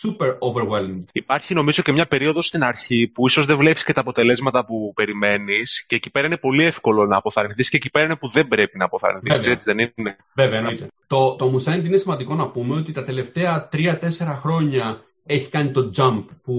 super overwhelmed. Υπάρχει νομίζω και μια περίοδος στην αρχή που ίσως δεν βλέπεις και τα αποτελέσματα που περιμένεις και εκεί πέρα είναι πολύ εύκολο να αποθαρρυνθείς και εκεί πέρα είναι που δεν πρέπει να αποθαρρυνθείς. Έτσι δεν είναι; Βέβαια, εννοείται. Το, το Musend είναι σημαντικό να πούμε ότι τα τελευταία 3-4 χρόνια έχει κάνει το jump που,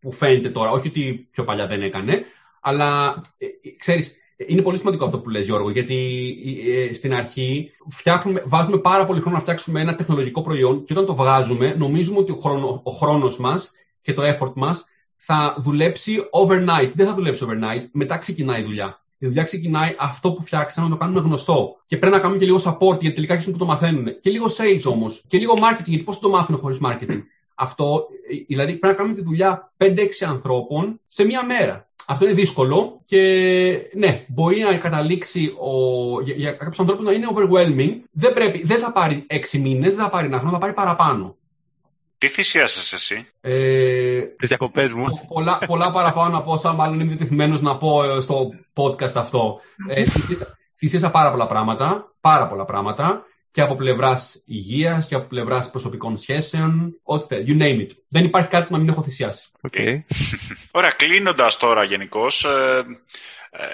που φαίνεται τώρα. Όχι ότι πιο παλιά δεν έκανε, αλλά ε, ε ξέρεις, είναι πολύ σημαντικό αυτό που λες Γιώργο, γιατί ε, στην αρχή φτιάχνουμε, βάζουμε πάρα πολύ χρόνο να φτιάξουμε ένα τεχνολογικό προϊόν και όταν το βγάζουμε νομίζουμε ότι ο, χρόνο, ο χρόνος μας και το effort μας θα δουλέψει overnight. Δεν θα δουλέψει overnight, μετά ξεκινάει η δουλειά. Η δουλειά ξεκινάει αυτό που φτιάξαμε να το κάνουμε γνωστό. Και πρέπει να κάνουμε και λίγο support, γιατί τελικά αρχίζουν που το μαθαίνουν. Και λίγο sales όμως. Και λίγο marketing, γιατί πώς το μάθουν χωρίς marketing. Αυτό, ε, δηλαδή πρέπει να κάνουμε τη δουλειά 5-6 ανθρώπων σε μία μέρα. Αυτό είναι δύσκολο και ναι, μπορεί να καταλήξει ο, για, για κάποιους ανθρώπους να είναι overwhelming. Δεν, πρέπει, δεν θα πάρει έξι μήνες, δεν θα πάρει ένα χρόνο, θα πάρει παραπάνω. Τι θυσίασε εσύ, ε, Τις διακοπές μου. Πολλά, πολλά παραπάνω από όσα μάλλον είμαι διατεθειμένος να πω ε, στο podcast αυτό. Ε, θυσίασα πάρα πολλά πράγματα. Πάρα πολλά πράγματα και από πλευράς υγείας και από πλευράς προσωπικών σχέσεων. Ό,τι θέλει. You name it. Δεν υπάρχει κάτι που να μην έχω θυσιάσει. Okay. Ωραία, κλείνοντας τώρα γενικώς. Ε, Ε,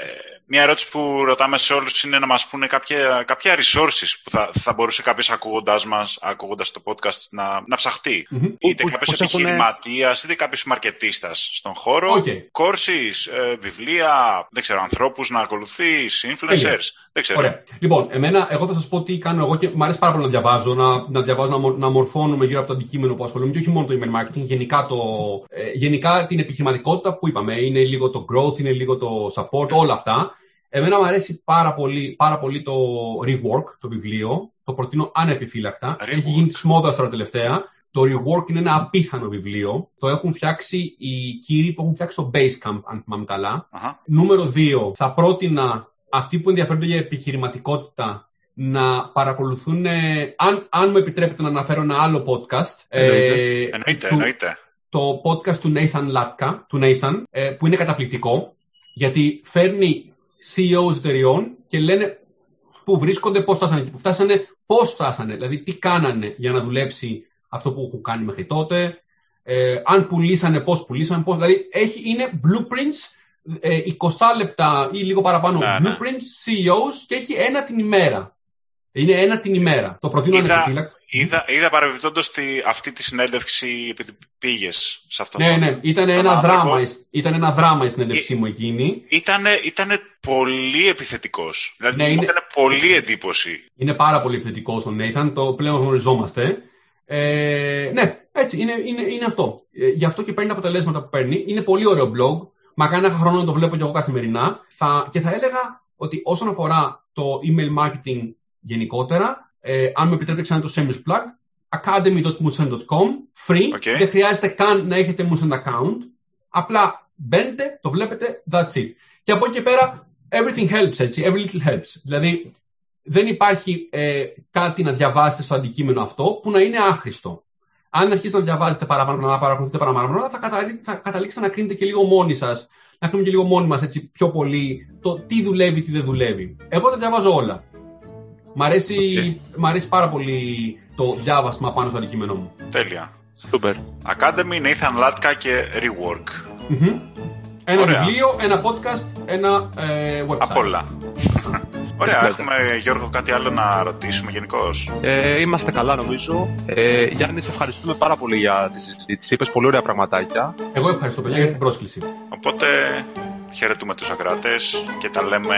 μια ερώτηση που ρωτάμε σε όλους είναι να μας πούνε κάποια, κάποια resources που θα, θα μπορούσε κάποιος ακούγοντάς μας, ακούγοντας το podcast να, να ψαχτεί. Mm-hmm. Είτε κάποιος επιχειρηματίας, είτε κάποιος μαρκετίστας στον χώρο. Okay. Courses, ε, βιβλία, δεν ξέρω, ανθρώπους να ακολουθείς, influencers. Δεν ξέρω. Ωραία. Λοιπόν, εμένα, εγώ θα σας πω τι κάνω εγώ και μου αρέσει πάρα πολύ να διαβάζω, να, να διαβάζω, να, να μορφώνουμε γύρω από το αντικείμενο που ασχολούμαι και όχι μόνο το email marketing, γενικά, το, ε, γενικά την επιχειρηματικότητα που είπαμε. Είναι λίγο το growth, είναι λίγο το support, όλα αυτά. Εμένα μου αρέσει πάρα πολύ, πάρα πολύ το Rework, το βιβλίο. Το προτείνω ανεπιφύλακτα. Έχει γίνει της μόδας τώρα τελευταία. Το Rework είναι ένα απίθανο βιβλίο. Το έχουν φτιάξει οι κύριοι που έχουν φτιάξει το Basecamp, αν θυμάμαι καλά. Uh-huh. Νούμερο 2. Θα πρότεινα αυτοί που ενδιαφέρονται για επιχειρηματικότητα να παρακολουθούν, αν, αν μου επιτρέπετε να αναφέρω ένα άλλο podcast. Εννοείται, ε, εννοείται, εννοείται. Το podcast του Nathan Latka, του Nathan, ε, που είναι καταπληκτικό, γιατί φέρνει CEOs εταιριών και λένε πού βρίσκονται, πώς φτάσανε και πού φτάσανε, πώς φτάσανε, δηλαδή τι κάνανε για να δουλέψει αυτό που έχουν κάνει μέχρι τότε, ε, αν πουλήσανε, πώς πουλήσανε, πώς, δηλαδή έχει, είναι blueprints, ε, 20 λεπτά ή λίγο παραπάνω ναι, ναι. blueprints, CEOs και έχει ένα την ημέρα. Είναι ένα την ημέρα. Το προτείνω είδα, είδα, είδα παρεμπιπτόντως αυτή τη συνέντευξη επειδή πήγες σε αυτό ναι, το Ναι, ήταν ένα, δράμα, ήταν ένα δράμα η συνέντευξή μου εκείνη. Ήταν πολύ επιθετικός. Δηλαδή ναι, μου έκανε πολύ εντύπωση. Είναι πάρα πολύ επιθετικός ο Νέιθαν, το πλέον γνωριζόμαστε. Ε, ναι, έτσι, είναι, είναι, είναι αυτό. Ε, γι' αυτό και παίρνει τα αποτελέσματα που παίρνει. Είναι πολύ ωραίο blog. Μα κάνει ένα χρόνο να το βλέπω και εγώ καθημερινά. Θα, και θα έλεγα ότι όσον αφορά το email marketing γενικότερα. Ε, αν με επιτρέπετε ξανά το Semis Plug, academy.musen.com, free, okay. δεν χρειάζεται καν να έχετε Musen account, απλά μπαίνετε, το βλέπετε, that's it. Και από εκεί και πέρα, everything helps, έτσι, every little helps. Δηλαδή, δεν υπάρχει ε, κάτι να διαβάσετε στο αντικείμενο αυτό που να είναι άχρηστο. Αν αρχίσετε να διαβάζετε παραπάνω, να παρακολουθείτε παραπάνω, θα, θα καταλήξετε να κρίνετε και λίγο μόνοι σας, να κρίνουμε και λίγο μόνοι μας πιο πολύ το τι δουλεύει, τι δεν δουλεύει. Εγώ τα διαβάζω όλα. Μ' αρέσει, okay. αρέσει πάρα πολύ το διάβασμα πάνω στο αντικείμενό μου. Τέλεια. Super. Academy, Nathan Latka και Rework. Mm-hmm. Ένα Ωραία. βιβλίο, ένα podcast, ένα ε, website. Απ' όλα. Ωραία, έχουμε Γιώργο κάτι άλλο να ρωτήσουμε γενικώ; Ε, είμαστε καλά νομίζω. Ε, Γιάννη, σε ευχαριστούμε πάρα πολύ για τη συζήτηση. Είπες πολύ ωραία πραγματάκια. Εγώ ευχαριστώ παιδιά για την πρόσκληση. Οπότε χαιρετούμε τους ακράτες και τα λέμε